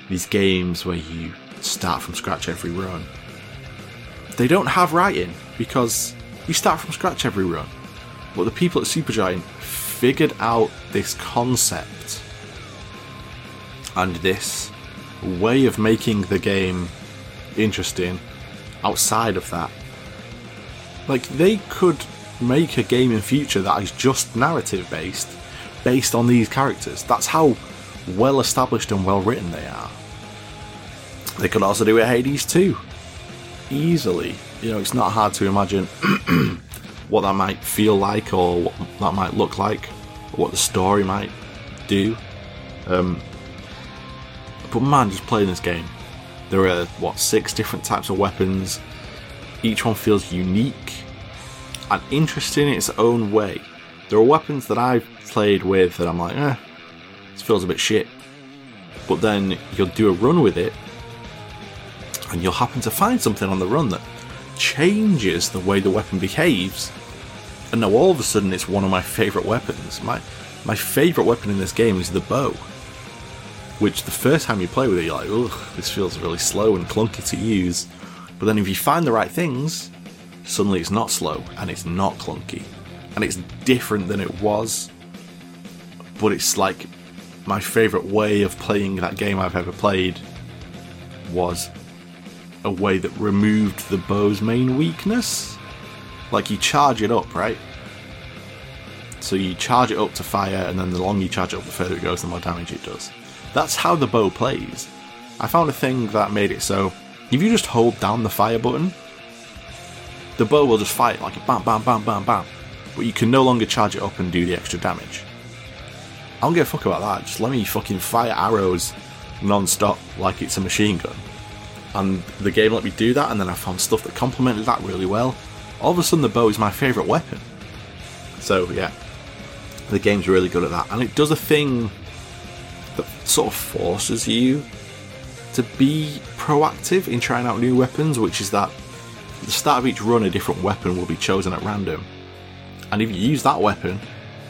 these games where you start from scratch every run, they don't have writing because you start from scratch every run. But the people at Supergiant figured out this concept and this way of making the game interesting outside of that. Like, they could make a game in future that is just narrative based, based on these characters. That's how well established and well written they are. They could also do it Hades too. Easily. You know, it's not hard to imagine (clears throat) what that might feel like or what that might look like, or what the story might do. Um, but man, just playing this game. There are, what, six different types of weapons. Each one feels unique and interesting in its own way. There are weapons that I've played with that I'm like, eh, this feels a bit shit. But then you'll do a run with it, and you'll happen to find something on the run that changes the way the weapon behaves. And now all of a sudden it's one of my favourite weapons. My my favourite weapon in this game is the bow. Which the first time you play with it, you're like, ugh, this feels really slow and clunky to use. But then if you find the right things, suddenly it's not slow and it's not clunky. And it's different than it was. But it's like my favourite way of playing that game I've ever played was a way that removed the bow's main weakness. Like you charge it up, right? So you charge it up to fire, and then the longer you charge it up, the further it goes, the more damage it does. That's how the bow plays. I found a thing that made it so if you just hold down the fire button, the bow will just fire like a bam, bam, bam, bam, bam. But you can no longer charge it up and do the extra damage. I don't give a fuck about that. Just let me fucking fire arrows non-stop like it's a machine gun. And the game let me do that, and then I found stuff that complemented that really well. All of a sudden, the bow is my favourite weapon. So yeah, the game's really good at that, and it does a thing that sort of forces you to be proactive in trying out new weapons, which is that at the start of each run, a different weapon will be chosen at random. And if you use that weapon,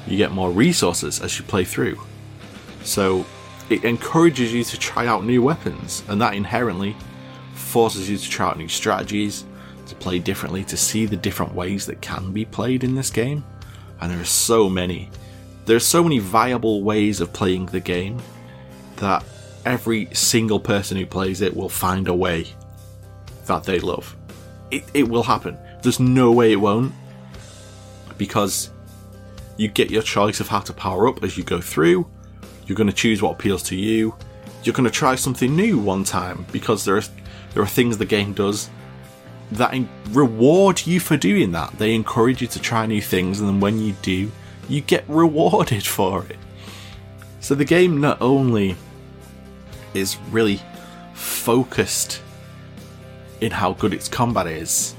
you get more resources as you play through. So it encourages you to try out new weapons, and that inherently forces you to try out new strategies, to play differently, to see the different ways that can be played in this game. And there are so many. There are so many viable ways of playing the game that every single person who plays it will find a way that they love. It, it will happen. There's no way it won't. Because you get your choice of how to power up as you go through. You're going to choose what appeals to you. You're going to try something new one time because there are, there are things the game does that reward you for doing that. They encourage you to try new things, and then when you do, you get (laughs) rewarded for it. So the game not only is really focused in how good its combat is,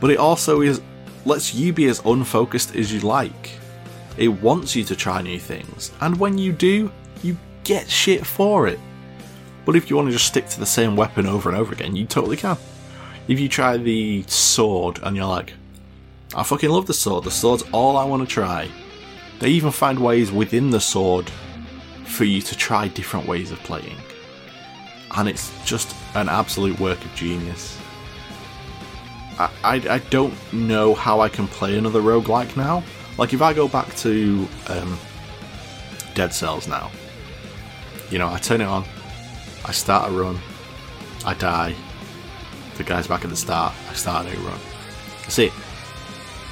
but it also is lets you be as unfocused as you like. It wants you to try new things, and when you do, you get shit for it. But if you want to just stick to the same weapon over and over again, you totally can. If you try the sword and you're like, I fucking love the sword, the sword's all I want to try. They even find ways within the sword for you to try different ways of playing. And it's just an absolute work of genius. I, I, I don't know how I can play another roguelike now. Like, if I go back to um, Dead Cells now, you know, I turn it on, I start a run, I die, the guy's back at the start, I start a new run. That's it.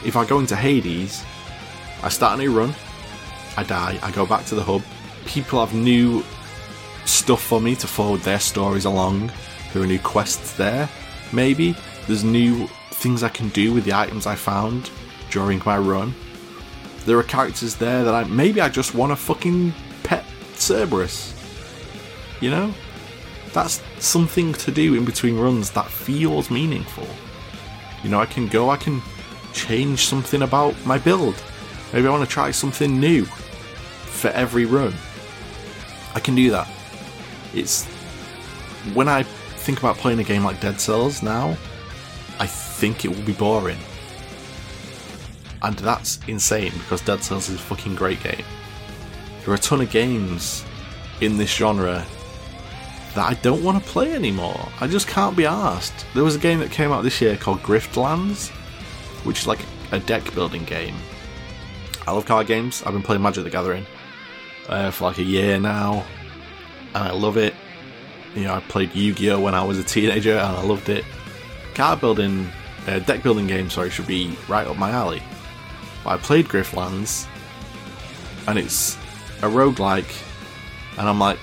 If I go into Hades, I start a new run, I die, I go back to the hub, people have new stuff for me to forward their stories along. There are new quests there, maybe. There's new things I can do with the items I found during my run. There are characters there that I maybe I just want to fucking pet Cerberus. You know? That's something to do in between runs that feels meaningful. You know, I can go, I can change something about my build. Maybe I want to try something new for every run. I can do that. It's when I think about playing a game like Dead Cells now, I think it will be boring. And that's insane because Dead Cells is a fucking great game. There are a ton of games in this genre that I don't want to play anymore. I just can't be asked. There was a game that came out this year called Griftlands, which is like a deck building game. I love card games. I've been playing Magic the Gathering uh, for like a year now, and I love it. You know, I played Yu-Gi-Oh when I was a teenager, and I loved it. Card building, uh, deck building game, sorry, should be right up my alley. But I played Griftlands, and it's a roguelike, and I'm like,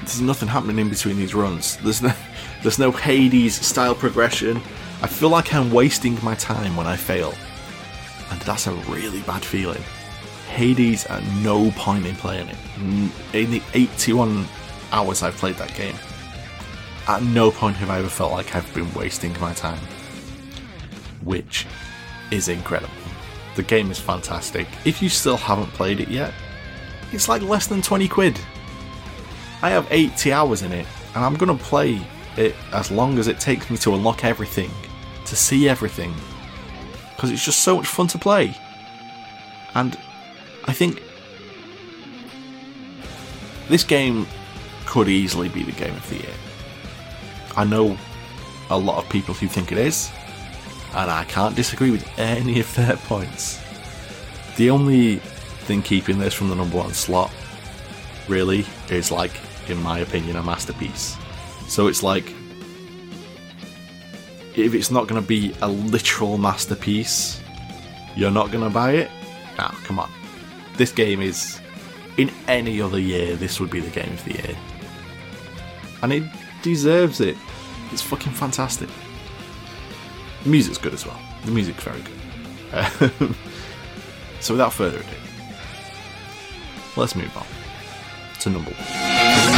there's nothing happening in between these runs. There's no, (laughs) there's no Hades style progression. I feel like I'm wasting my time when I fail, and that's a really bad feeling. Hades at no point in playing it. In the 81 hours I've played that game, at no point have I ever felt like I've been wasting my time. Which is incredible. The game is fantastic. If you still haven't played it yet, it's like less than 20 quid. I have 80 hours in it, and I'm gonna play it as long as it takes me to unlock everything, to see everything, because it's just so much fun to play. And I think this game could easily be the game of the year. I know a lot of people who think it is, and I can't disagree with (laughs) any of their points. The only thing keeping this from the number one slot really is like in my opinion a masterpiece so it's like if it's not going to be a literal masterpiece you're not going to buy it ah oh, come on this game is in any other year this would be the game of the year. And it deserves it. It's fucking fantastic. The music's good as well. The music's very good. Um, (laughs) so without further ado let's move on to number one.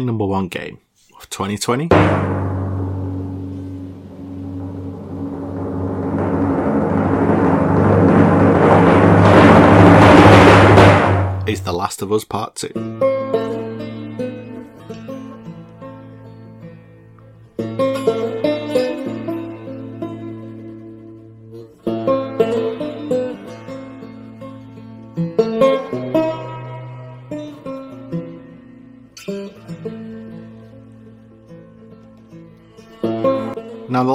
My number one game of 2020 is The Last of Us Part 2. Now, The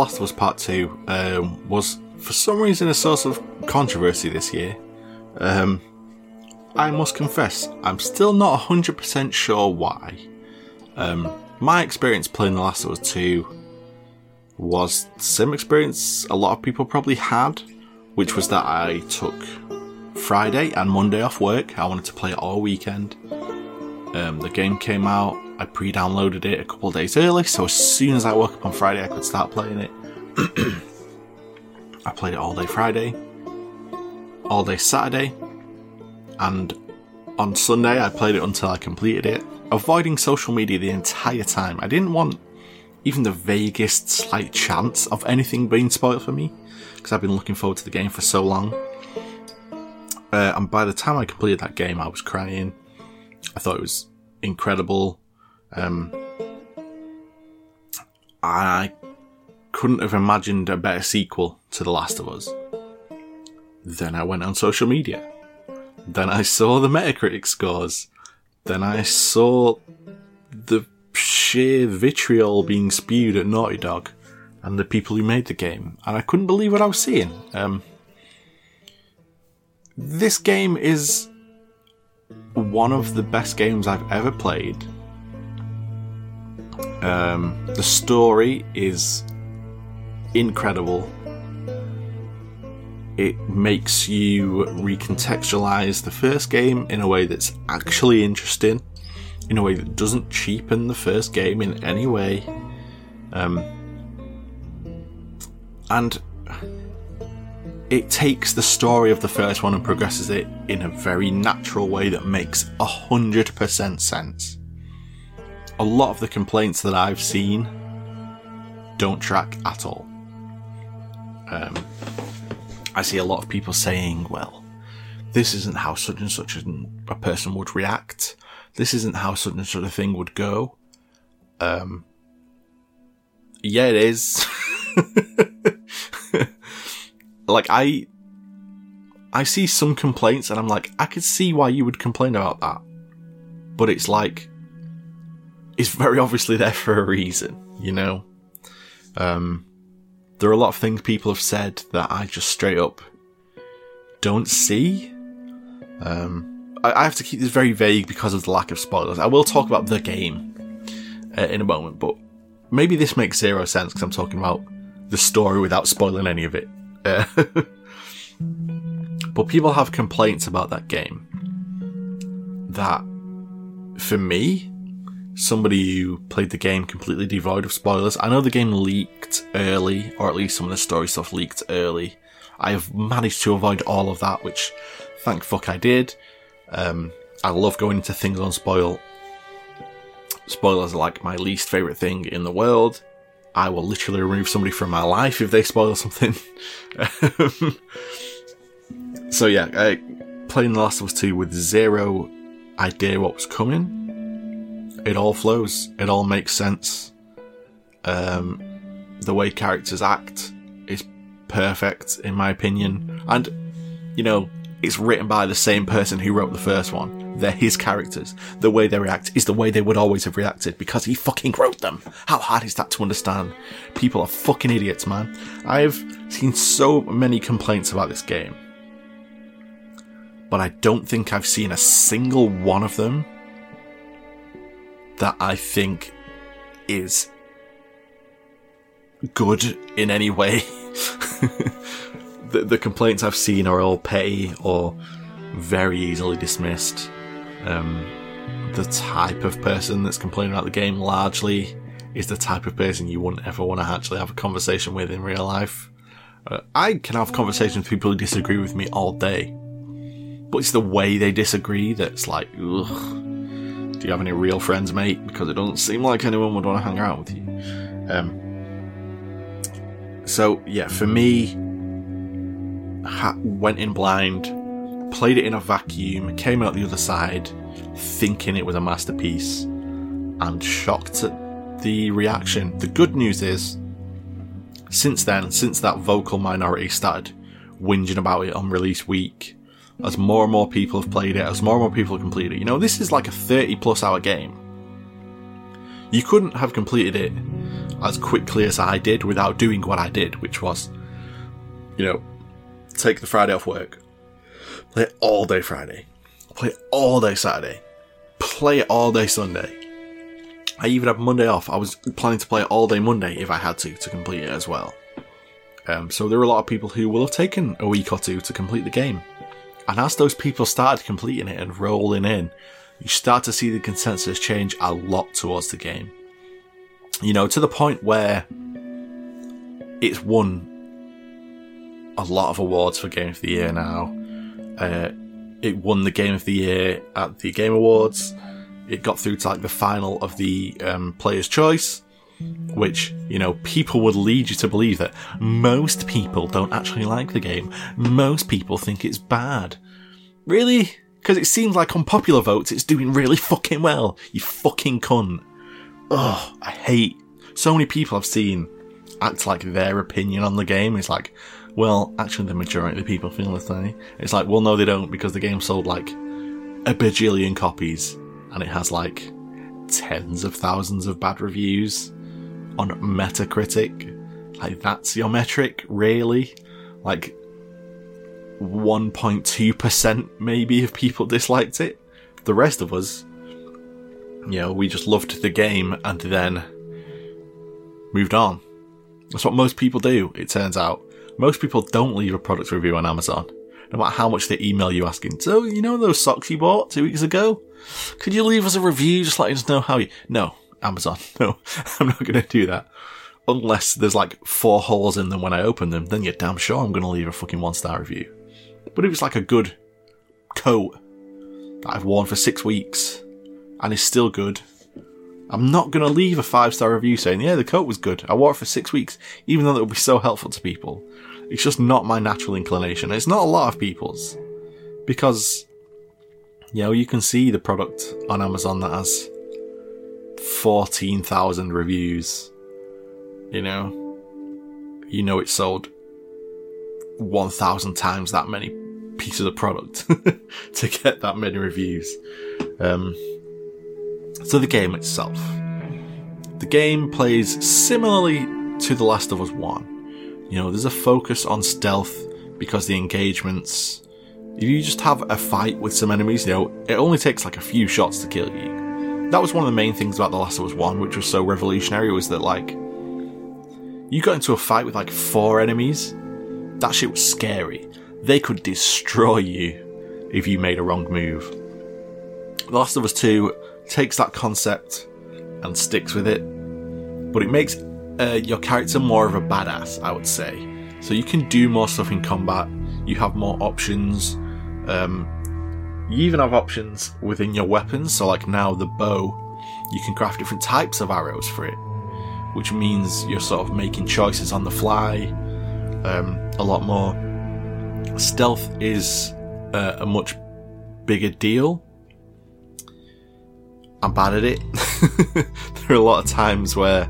Last of Us Part 2 um, was, for some reason, a source of controversy this year. Um, I must confess, I'm still not 100% sure why. Um, my experience playing The Last of Us 2 was the same experience a lot of people probably had, which was that I took Friday and Monday off work. I wanted to play it all weekend. Um, the game came out I pre-downloaded it a couple days early, so as soon as I woke up on Friday, I could start playing it. (clears throat) I played it all day Friday, all day Saturday, and on Sunday I played it until I completed it, avoiding social media the entire time. I didn't want even the vaguest slight chance of anything being spoiled for me, because I've been looking forward to the game for so long. Uh, and by the time I completed that game, I was crying. I thought it was incredible. Um, I couldn't have imagined a better sequel to The Last of Us. Then I went on social media. Then I saw the Metacritic scores. Then I saw the sheer vitriol being spewed at Naughty Dog and the people who made the game, and I couldn't believe what I was seeing. Um, this game is one of the best games I've ever played. Um, the story is incredible. It makes you recontextualize the first game in a way that's actually interesting, in a way that doesn't cheapen the first game in any way. Um, and it takes the story of the first one and progresses it in a very natural way that makes 100% sense. A lot of the complaints that I've seen don't track at all. Um, I see a lot of people saying, well, this isn't how such and such a person would react. This isn't how such and such a thing would go. Um, yeah, it is. (laughs) like I I see some complaints and I'm like, I could see why you would complain about that. But it's like it's very obviously there for a reason, you know? Um there are a lot of things people have said that I just straight up don't see. Um I, have to keep this very vague because of the lack of spoilers. I will talk about the game uh, in a moment, but maybe this makes zero sense because I'm talking about the story without spoiling any of it. Uh, (laughs) but people have complaints about that game. That, for me, somebody who played the game completely devoid of spoilers, I know the game leaked early, or at least some of the story stuff leaked early. I have managed to avoid all of that, which thank fuck I did. Um, I love going into things on spoil. Spoilers are like my least favourite thing in the world. I will literally remove somebody from my life if they spoil something. (laughs) so yeah, I, playing The Last of Us 2 with zero idea what was coming. It all flows. It all makes sense. Um, the way characters act is perfect, in my opinion. And, you know, it's written by the same person who wrote the first one. They're his characters. The way they react is the way they would always have reacted because he fucking wrote them. How hard is that to understand? People are fucking idiots, man. I've seen so many complaints about this game. But I don't think I've seen a single one of them that I think is good in any way. (laughs) the, the complaints I've seen are all petty or very easily dismissed. Um, the type of person that's complaining about the game largely is the type of person you wouldn't ever want to actually have a conversation with in real life. Uh, I can have conversations with people who disagree with me all day, but it's the way they disagree that's like, ugh. Do you have any real friends, mate? Because it doesn't seem like anyone would want to hang out with you. Um, so yeah, for me, ha- went in blind played it in a vacuum, came out the other side thinking it was a masterpiece, and shocked at the reaction. The good news is, since then, since that vocal minority started whinging about it on release week, as more and more people have played it, as more and more people have completed it, you know, this is like a 30 plus hour game. You couldn't have completed it as quickly as I did without doing what I did, which was, you know, take the Friday off work, Play all day Friday. Play all day Saturday. Play all day Sunday. I even had Monday off. I was planning to play all day Monday if I had to, to complete it as well. Um, so there are a lot of people who will have taken a week or two to complete the game. And as those people started completing it and rolling in, you start to see the consensus change a lot towards the game. You know, to the point where it's won a lot of awards for Game of the Year now. Uh, it won the Game of the Year at the Game Awards. It got through to like the final of the um, Player's Choice, which you know people would lead you to believe that most people don't actually like the game. Most people think it's bad. Really? Because it seems like on popular votes it's doing really fucking well. You fucking cunt. Ugh, I hate so many people I've seen act like their opinion on the game is like, Well, actually, the majority of the people feel the same. It's like, well, no, they don't because the game sold like a bajillion copies and it has like tens of thousands of bad reviews on Metacritic. Like, that's your metric, really? Like, 1.2% maybe of people disliked it. The rest of us, you know, we just loved the game and then moved on. That's what most people do, it turns out. Most people don't leave a product review on Amazon, no matter how much they email you asking, so, you know those socks you bought two weeks ago? Could you leave us a review just letting us know how you. No, Amazon. (laughs) No, I'm not going to do that. Unless there's like four holes in them when I open them, then you're damn sure I'm going to leave a fucking one star review. But if it's like a good coat that I've worn for six weeks and is still good, I'm not going to leave a five star review saying, yeah, the coat was good. I wore it for six weeks, even though that would be so helpful to people. It's just not my natural inclination. It's not a lot of people's. Because, you know, you can see the product on Amazon that has 14,000 reviews. You know, you know it sold 1,000 times that many pieces of product (laughs) to get that many reviews. Um, so the game itself. The game plays similarly to The Last of Us 1. You know, there's a focus on stealth because the engagements. If you just have a fight with some enemies, you know, it only takes like a few shots to kill you. That was one of the main things about The Last of Us 1, which was so revolutionary, was that like you got into a fight with like four enemies. That shit was scary. They could destroy you if you made a wrong move. The Last of Us 2 takes that concept and sticks with it, but it makes uh, your character more of a badass, I would say. So you can do more stuff in combat, you have more options. Um, you even have options within your weapons, so like now the bow, you can craft different types of arrows for it, which means you're sort of making choices on the fly um, a lot more. Stealth is uh, a much bigger deal I'm bad at it. (laughs) there are a lot of times where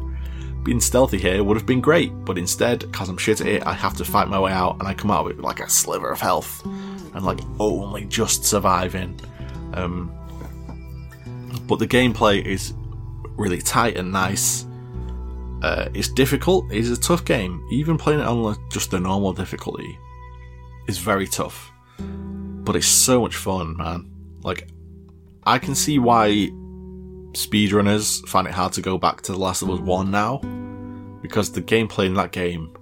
being stealthy here would have been great, but instead, because I'm shit at it, I have to fight my way out and I come out with like a sliver of health and like only just surviving. Um, but the gameplay is really tight and nice. Uh, it's difficult. It's a tough game. Even playing it on just the normal difficulty is very tough. But it's so much fun, man. Like, I can see why speedrunners find it hard to go back to The Last of Us 1 now because the gameplay in that game.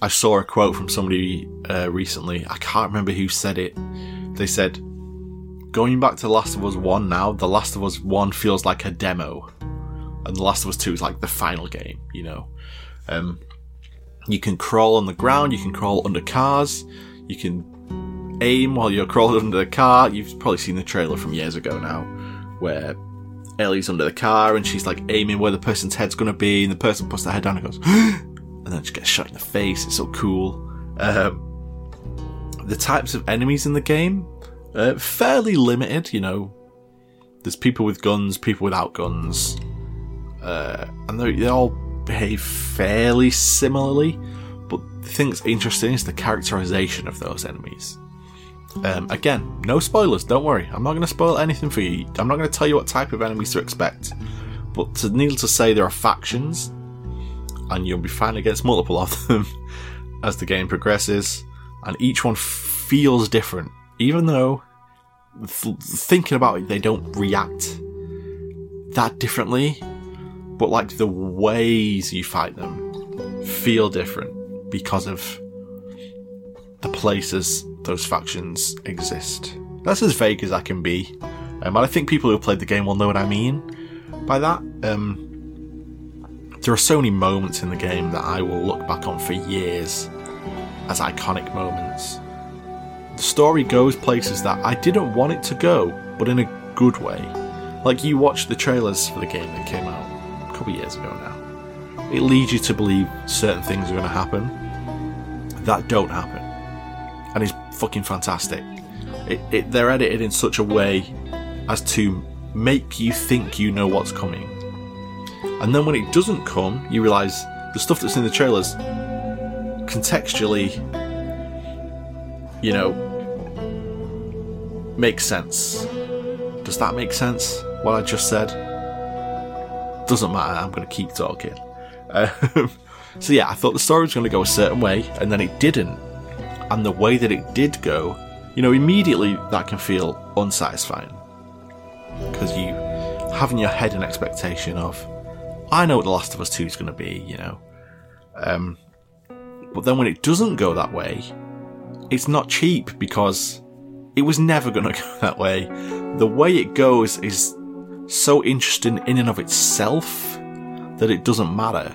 I saw a quote from somebody uh, recently. I can't remember who said it. They said, Going back to Last of Us 1 now, The Last of Us 1 feels like a demo. And The Last of Us 2 is like the final game, you know. Um, you can crawl on the ground, you can crawl under cars, you can aim while you're crawling (laughs) under the car. You've probably seen the trailer from years ago now, where Ellie's under the car and she's like aiming where the person's head's gonna be, and the person puts their head down and goes, (gasps) and then she gets shot in the face. It's so cool. Um, the types of enemies in the game, uh, fairly limited. You know, there's people with guns, people without guns, uh, and they all behave fairly similarly. But the thing that's interesting is the characterization of those enemies. Um, again, no spoilers, don't worry. I'm not going to spoil anything for you. I'm not going to tell you what type of enemies to expect. But to needless to say, there are factions, and you'll be fighting against multiple of them (laughs) as the game progresses, and each one feels different. Even though, th- thinking about it, they don't react that differently, but like the ways you fight them feel different because of the places those factions exist. That's as vague as I can be. Um, I think people who have played the game will know what I mean by that. Um, there are so many moments in the game that I will look back on for years as iconic moments. The story goes places that I didn't want it to go, but in a good way. Like you watch the trailers for the game that came out a couple years ago now. It leads you to believe certain things are going to happen that don't happen and it's fucking fantastic. It, it, they're edited in such a way as to make you think you know what's coming. And then when it doesn't come, you realise the stuff that's in the trailers contextually, you know, makes sense. Does that make sense? What I just said? Doesn't matter, I'm going to keep talking. Um, (laughs) so, yeah, I thought the story was going to go a certain way, and then it didn't. And the way that it did go, you know, immediately that can feel unsatisfying. Because you have in your head an expectation of, I know what The Last of Us 2 is going to be, you know. Um, but then when it doesn't go that way, it's not cheap because it was never going (laughs) to go that way. The way it goes is so interesting in and of itself that it doesn't matter.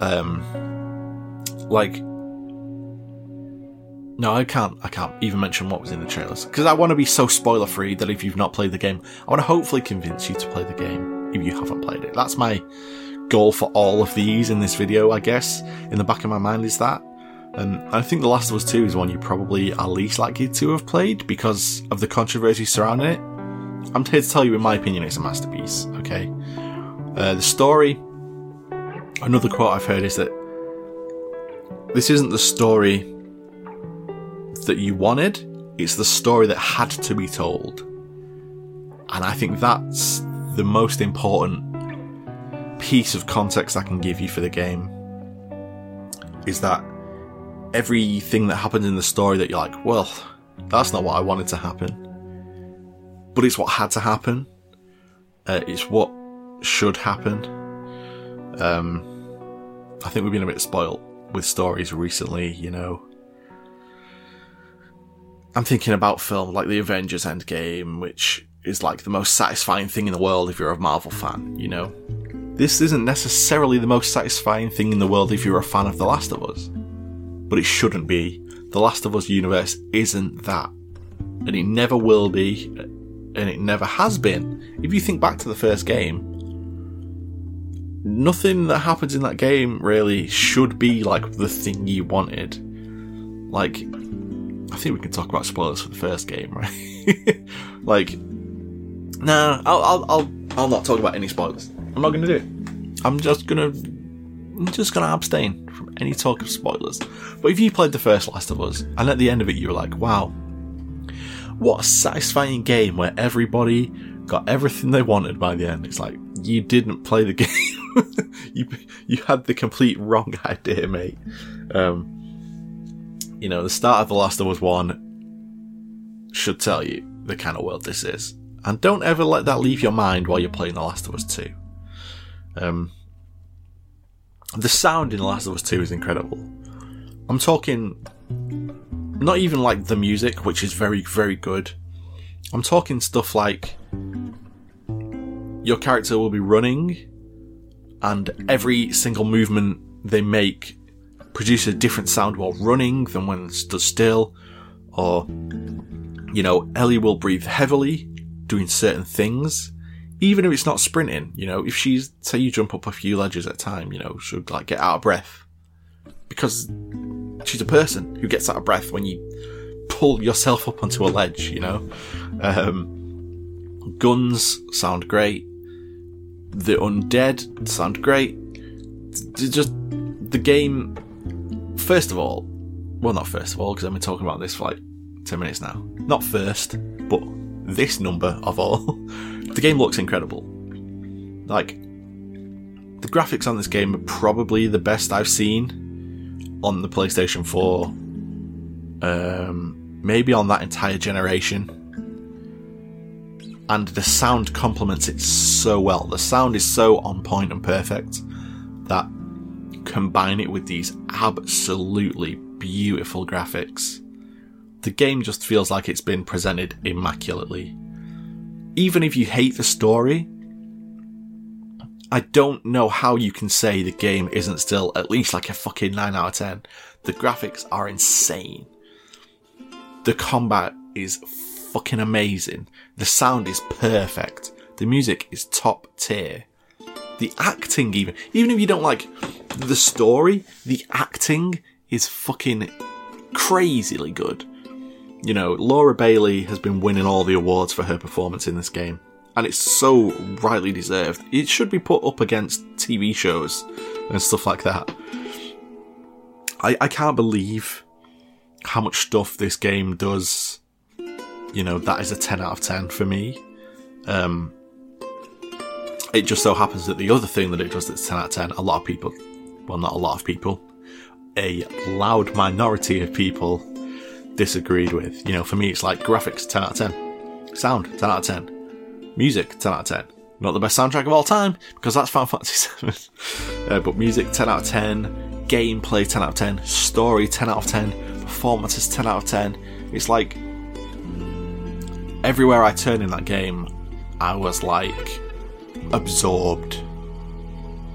Um, like, no, I can't. I can't even mention what was in the trailers because I want to be so spoiler free that if you've not played the game, I want to hopefully convince you to play the game if you haven't played it. That's my goal for all of these in this video, I guess. In the back of my mind is that. And I think The Last of Us 2 is one you probably are least likely to have played because of the controversy surrounding it. I'm here to tell you, in my opinion, it's a masterpiece, okay? Uh, the story, another quote I've heard is that this isn't the story that you wanted, it's the story that had to be told. And I think that's the most important piece of context I can give you for the game. Is that everything that happens in the story that you're like, well, that's not what I wanted to happen. But it's what had to happen. Uh, it's what should happen. Um, I think we've been a bit spoilt with stories recently, you know. I'm thinking about film like the Avengers Endgame, which is like the most satisfying thing in the world if you're a Marvel fan, you know. This isn't necessarily the most satisfying thing in the world if you're a fan of The Last of Us. But it shouldn't be. The Last of Us universe isn't that. And it never will be, and it never has been. If you think back to the first game, nothing that happens in that game really should be like the thing you wanted. Like, I think we can talk about spoilers for the first game, right? (laughs) like, nah, I'll, I'll, I'll, I'll not talk about any spoilers. I'm not going to do it. I'm just going to, I'm just going to abstain from any talk of spoilers. But if you played the first Last of Us, and at the end of it you were like, wow, what a satisfying game where everybody got everything they wanted by the end. It's like, you didn't play the (laughs) game. you, you had the complete wrong (laughs) idea, mate. Um, you know, the start of The Last of Us 1 should tell you the kind of world this is. And don't ever let that leave your mind while you're playing The Last of Us 2. Um, the sound in The Last of Us 2 is incredible. I'm talking not even like the music, which is very, very good. I'm talking stuff like your character will be running, and every single movement they make produces a different sound while running than when stood still. Or, you know, Ellie will breathe heavily doing certain things even if it's not sprinting, you know, if she's, say you jump up a few ledges at a time, you know, she'll like get out of breath. Because she's a person who gets out of breath when you pull yourself up onto a ledge, you know. Um, guns sound great. The undead sound great. Just, the game, first of all, well, not first of all, because I've been talking about this for like 10 minutes now. Not first, but this number of all. (laughs) the game looks incredible. Like, the graphics on this game are probably the best I've seen on the PlayStation 4. Um, maybe on that entire generation. And the sound complements it so well. The sound is so on point and perfect that combine it with these absolutely beautiful graphics. The game just feels like it's been presented immaculately even if you hate the story, I don't know how you can say the game isn't still at least like a fucking 9 out of 10. The graphics are insane. The combat is fucking amazing. The sound is perfect. The music is top tier. The acting, even, even if you don't like the story, the acting is fucking crazily good. You know, Laura Bailey has been winning all the awards for her performance in this game, and it's so rightly deserved. It should be put up against TV shows and stuff like that. I, I can't believe how much stuff this game does. You know, that is a 10 out of 10 for me. Um, it just so happens that the other thing that it does that's 10 out of 10, a lot of people, well, not a lot of people, a loud minority of people disagreed with. You know, for me, it's like graphics 10 out of 10, sound 10 out of 10, music 10 out of 10. Not the best soundtrack of all time because that's Final Fantasy (laughs) VII, uh, but music 10 out of 10, gameplay 10 out of 10, story 10 out of 10, performances 10 out of 10. It's like everywhere I turn in that game, I was like absorbed.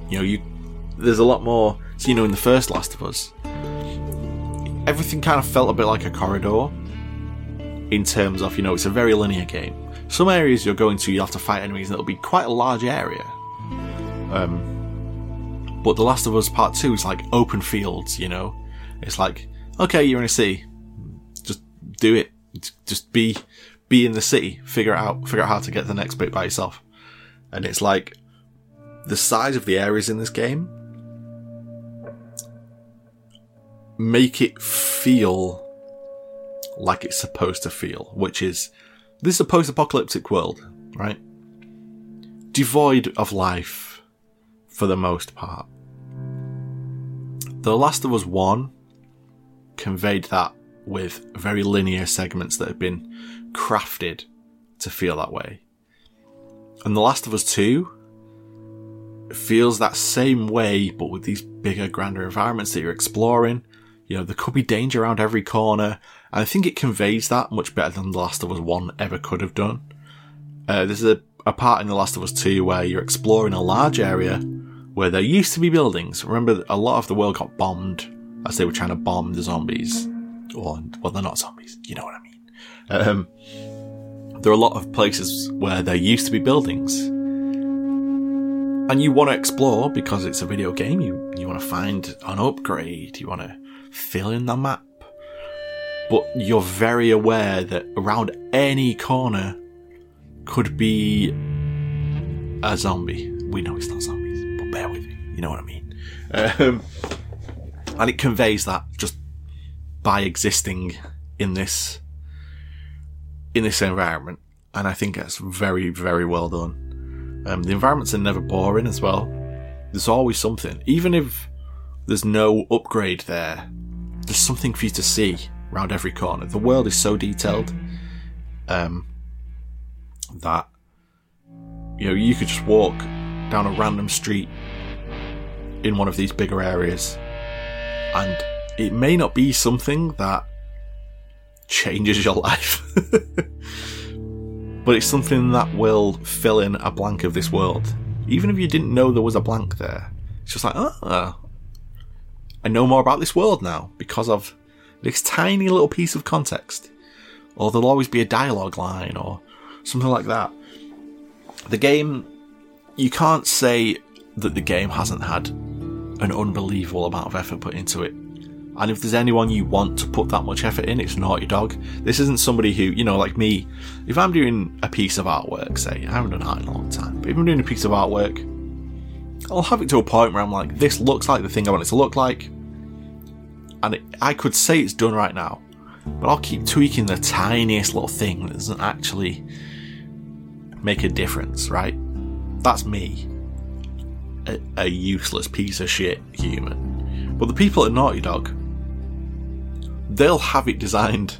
You know, you there's a lot more. So you know, in the first Last of Us, everything kind of felt a bit like a corridor in terms of, you know, it's a very linear game. Some areas you're going to, you'll have to fight enemies, and it'll be quite a large area. Um, but The Last of Us Part 2 is like open fields, you know? It's like, okay, you're in a city. Just do it. Just be be in the city. Figure out figure out how to get the next bit by yourself. And it's like the size of the areas in this game make it feel like it's supposed to feel, which is this is a post apocalyptic world, right? Devoid of life for the most part. The Last of Us 1 conveyed that with very linear segments that have been crafted to feel that way. And The Last of Us 2 feels that same way, but with these bigger, grander environments that you're exploring you know, there could be danger around every corner, and I think it conveys that much better than The Last of Us 1 ever could have done. Uh, there's a, a part in The Last of Us 2 where you're exploring a large area where there used to be buildings. Remember, a lot of the world got bombed as they were trying to bomb the zombies. Or, well, they're not zombies, you know what I mean. Um, there are a lot of places where there used to be buildings. And you want to explore because it's a video game. You, you want to find an upgrade. You want to fill in the map. But you're very aware that around any corner could be a zombie. We know it's not zombies, but bear with me. You know what I mean. Um, and it conveys that just by existing in this in this environment, and I think that's very very well done. Um, the environments are never boring as well. There's always something, even if there's no upgrade there there's something for you to see around every corner. The world is so detailed um, that you know you could just walk down a random street in one of these bigger areas, and it may not be something that changes your (laughs) life. but it's something that will fill in a blank of this world. Even if you didn't know there was a blank there, it's just like, oh, I know more about this world now because of this tiny little piece of context. Or there'll always be a dialogue line or something like that. The game, you can't say that the game hasn't had an unbelievable amount of effort put into it. And if there's anyone you want to put that much effort in, it's Naughty Dog. This isn't somebody who, you know, like me, if I'm doing a piece of artwork, say, I haven't done art in a long time, but if I'm doing a piece of artwork, I'll have it to a point where I'm like, this looks like the thing I want it to look like. And it, I could say it's done right now, but I'll keep tweaking the tiniest little thing that doesn't actually make a difference, right? That's me. A, a useless piece of shit human. But the people at Naughty Dog, they'll have it designed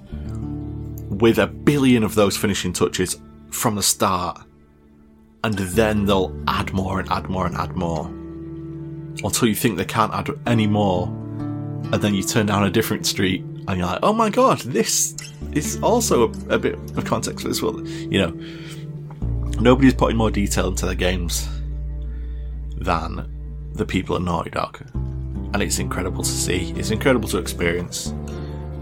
with a billion of those finishing touches from the start and then they'll add more and add more and add more until you think they can't add any more, and then you turn down a different street and you're like, oh my god, this is also a, a bit of context for this. You know, nobody's putting more detail into their games than the people at Naughty Dog, and it's incredible to see. It's incredible to experience.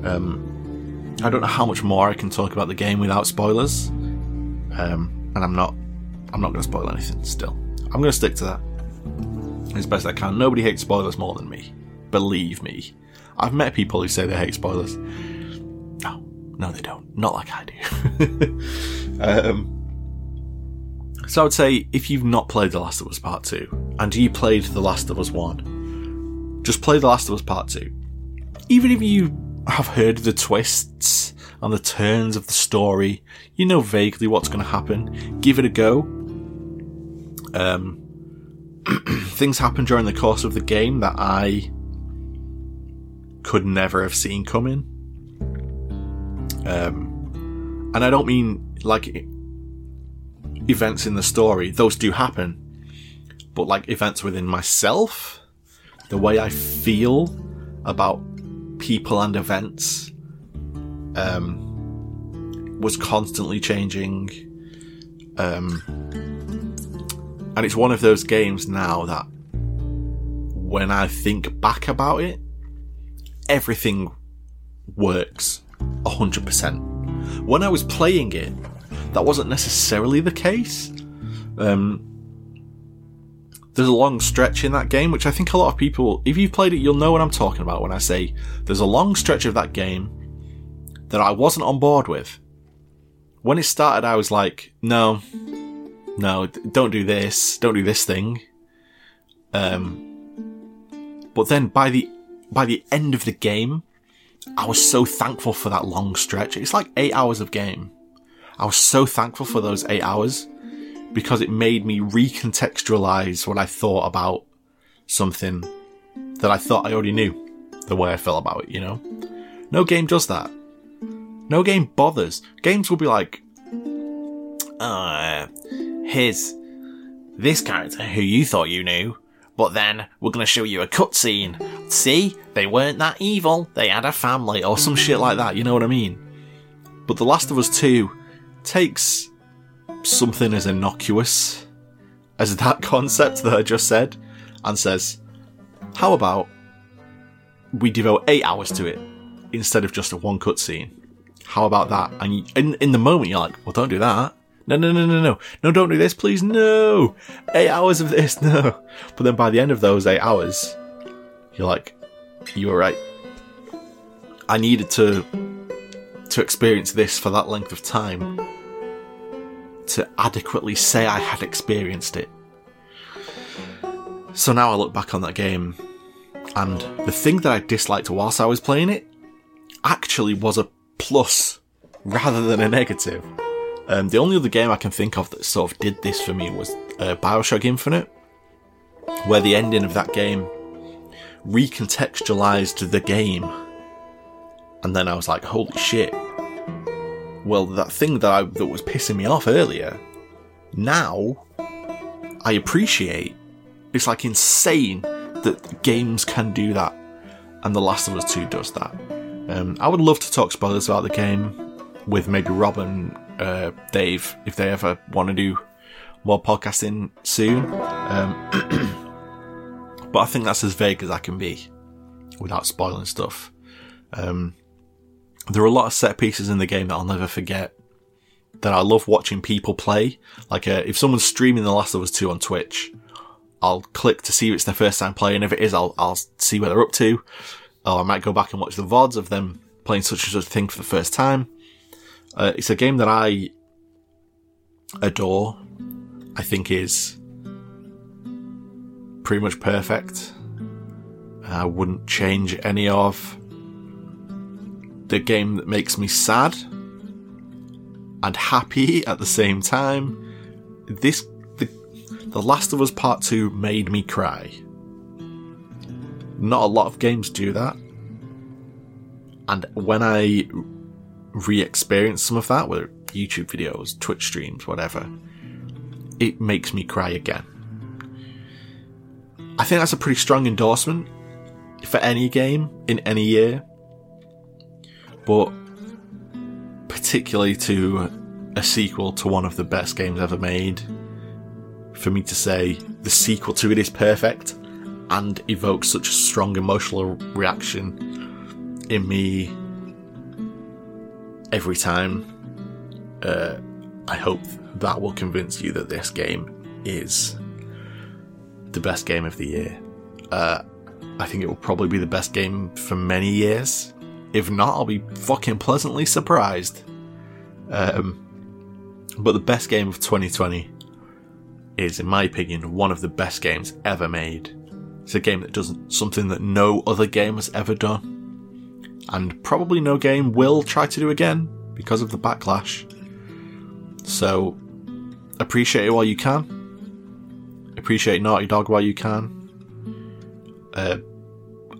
Um, I don't know how much more I can talk about the game without spoilers, um, and I'm not I'm not going to spoil anything still. I'm going to stick to that as best I can. Nobody hates spoilers more than me. Believe me. I've met people who say they hate spoilers. No, no, they don't. Not like I do. (laughs) um, so I would say if you've not played The Last of Us Part 2 and you played The Last of Us 1, just play The Last of Us Part 2. even if you have heard the twists and the turns of the story, you know vaguely what's going to happen. Give it a go. Um, (clears throat) things happen during the course of the game that I could never have seen coming. Um, and I don't mean like events in the story; those do happen. But like events within myself, the way I feel about people and events, um, was constantly changing. Um, and it's one of those games now that when I think back about it, everything works 100%. When I was playing it, that wasn't necessarily the case. Um, there's a long stretch in that game, which I think a lot of people, if you've played it, you'll know what I'm talking about when I say there's a long stretch of that game that I wasn't on board with. When it started, I was like, no, no, don't do this, don't do this thing. Um, but then by the by the end of the game, I was so thankful for that long stretch. It's like eight hours of game. I was so thankful for those eight hours because it made me recontextualize what I thought about something that I thought I already knew the way I felt about it, you know? No game does that. No game bothers. Games will be like, uh, here's this character who you thought you knew, but then we're gonna show you a cutscene. See, they weren't that evil. They had a family or some shit like that. You know what I mean? But The Last of Us Two takes something as innocuous as that (laughs) concept that I just said and says, "How about we devote eight hours to it instead of just a one cutscene?" How about that? And in in the moment, you're like, well, don't do that. No, no, no, no, no, no, don't do this, please. No, eight hours of this, no. But then by the end of those eight hours, you're like, you were right. I needed to to experience this for that length of time to adequately say I had experienced it. So now I look back on that game, and the thing that I disliked whilst I was playing it actually was a plus rather than a negative. Um, the only other game I can think of that sort of did this for me was uh, Bioshock Infinite, where the ending of that game recontextualized the game. And then I was like, holy shit. Well, that thing that I, that was pissing me off earlier, now I appreciate. It's like insane that games can do that. And The Last of Us 2 does that. Um, I would love to talk spoilers about the game with maybe Rob and uh, Dave if they ever want to do more podcasting soon. Um, (clears throat) but I think that's as vague as I can be without spoiling stuff. Um, there are a lot of set pieces in the game that I'll never forget. That I love watching people play. Like uh, if someone's streaming The Last of Us 2 on Twitch, I'll click to see if it's their first time playing. If it is, I'll I'll see where they're up to or I might go back and watch the VODs of them playing such and such thing for the first time. Uh, it's a game that I adore. I think is pretty much perfect. I wouldn't change any of. The game that makes me sad and happy at the same time. This, the, the Last of Us Part 2 made me cry. Not a lot of games do that. And when I re experience some of that, whether YouTube videos, Twitch streams, whatever, it makes me cry again. I think that's a pretty strong endorsement for any game in any year. But particularly to a sequel to one of the best games ever made, for me to say the sequel to it is perfect and evokes such a strong emotional reaction in me every time. Uh, I hope that will convince you that this game is the best game of the year. Uh, I think it will probably be the best game for many years. If not, I'll be fucking pleasantly surprised. Um, but the best game of 2020 is, in my opinion, one of the best games ever made. It's a game that does something that no other game has ever done. And probably no game will try to do again because of the backlash. So, appreciate it while you can. Appreciate Naughty Dog while you can. Uh,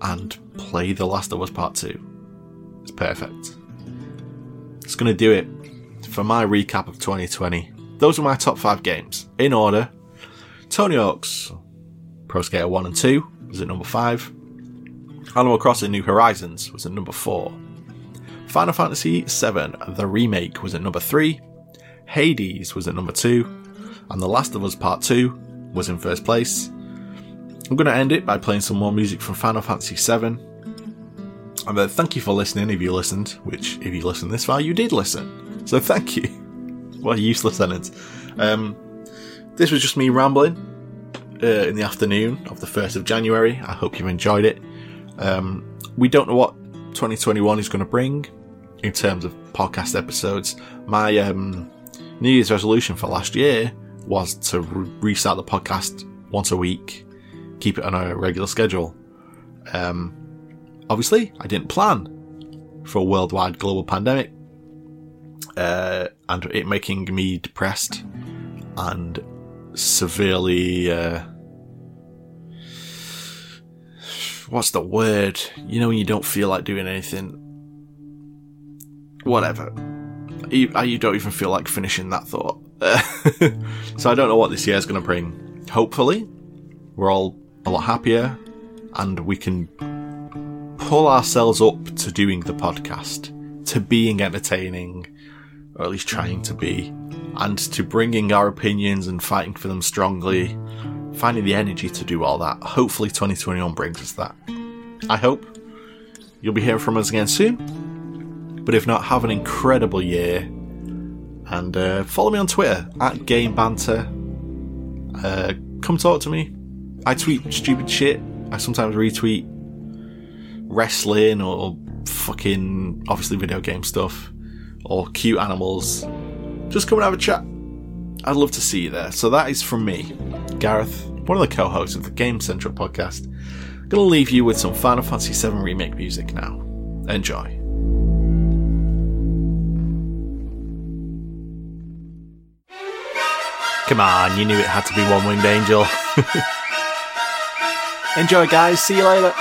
and play The Last of Us Part 2. It's perfect. It's going to do it for my recap of 2020. Those are my top five games. In order Tony Hawk's Pro Skater 1 and 2 was at number 5. Animal Crossing New Horizons was at number 4. Final Fantasy VII The Remake was at number 3. Hades was at number 2. And The Last of Us Part 2 was in first place. I'm going to end it by playing some more music from Final Fantasy VII. And then thank you for listening if you listened, which, if you listened this far, you did listen. So (laughs) thank you. What a useless sentence. Um, this was just me rambling uh, in the afternoon of the 1st of January. I hope you enjoyed it. Um, we don't know what 2021 is going to bring in terms of podcast episodes. My um, New Year's resolution for last year was to re- restart the podcast once a week, keep it on a regular schedule. Um, obviously, I didn't plan for a worldwide global pandemic uh, and it making me depressed and severely. Uh, what's the word? You know, when you don't feel like doing anything. Whatever. You, uh, you don't even feel like finishing that thought. (laughs) so I don't know what this year is going to bring. Hopefully, we're all a lot happier and we can pull ourselves up to doing the podcast, to being entertaining, or at least trying to be, and to bringing our opinions and fighting for them strongly, finding the energy to do all that. Hopefully, 2021 brings us that. I hope you'll be hearing from us again soon. But if not, have an incredible year. And uh, follow me on Twitter at Game Banter. Uh, come talk to me. I tweet stupid shit. I sometimes retweet wrestling or fucking obviously video game stuff or cute animals, just come and have a chat. I'd love to see you there. So that is from me, Gareth, one of the co-hosts of the Game Central podcast. I'm gonna leave you with some Final Fantasy VII Remake music now. Enjoy. Come on, you knew it had to be One Winged Angel. (laughs) Enjoy, guys. See you later.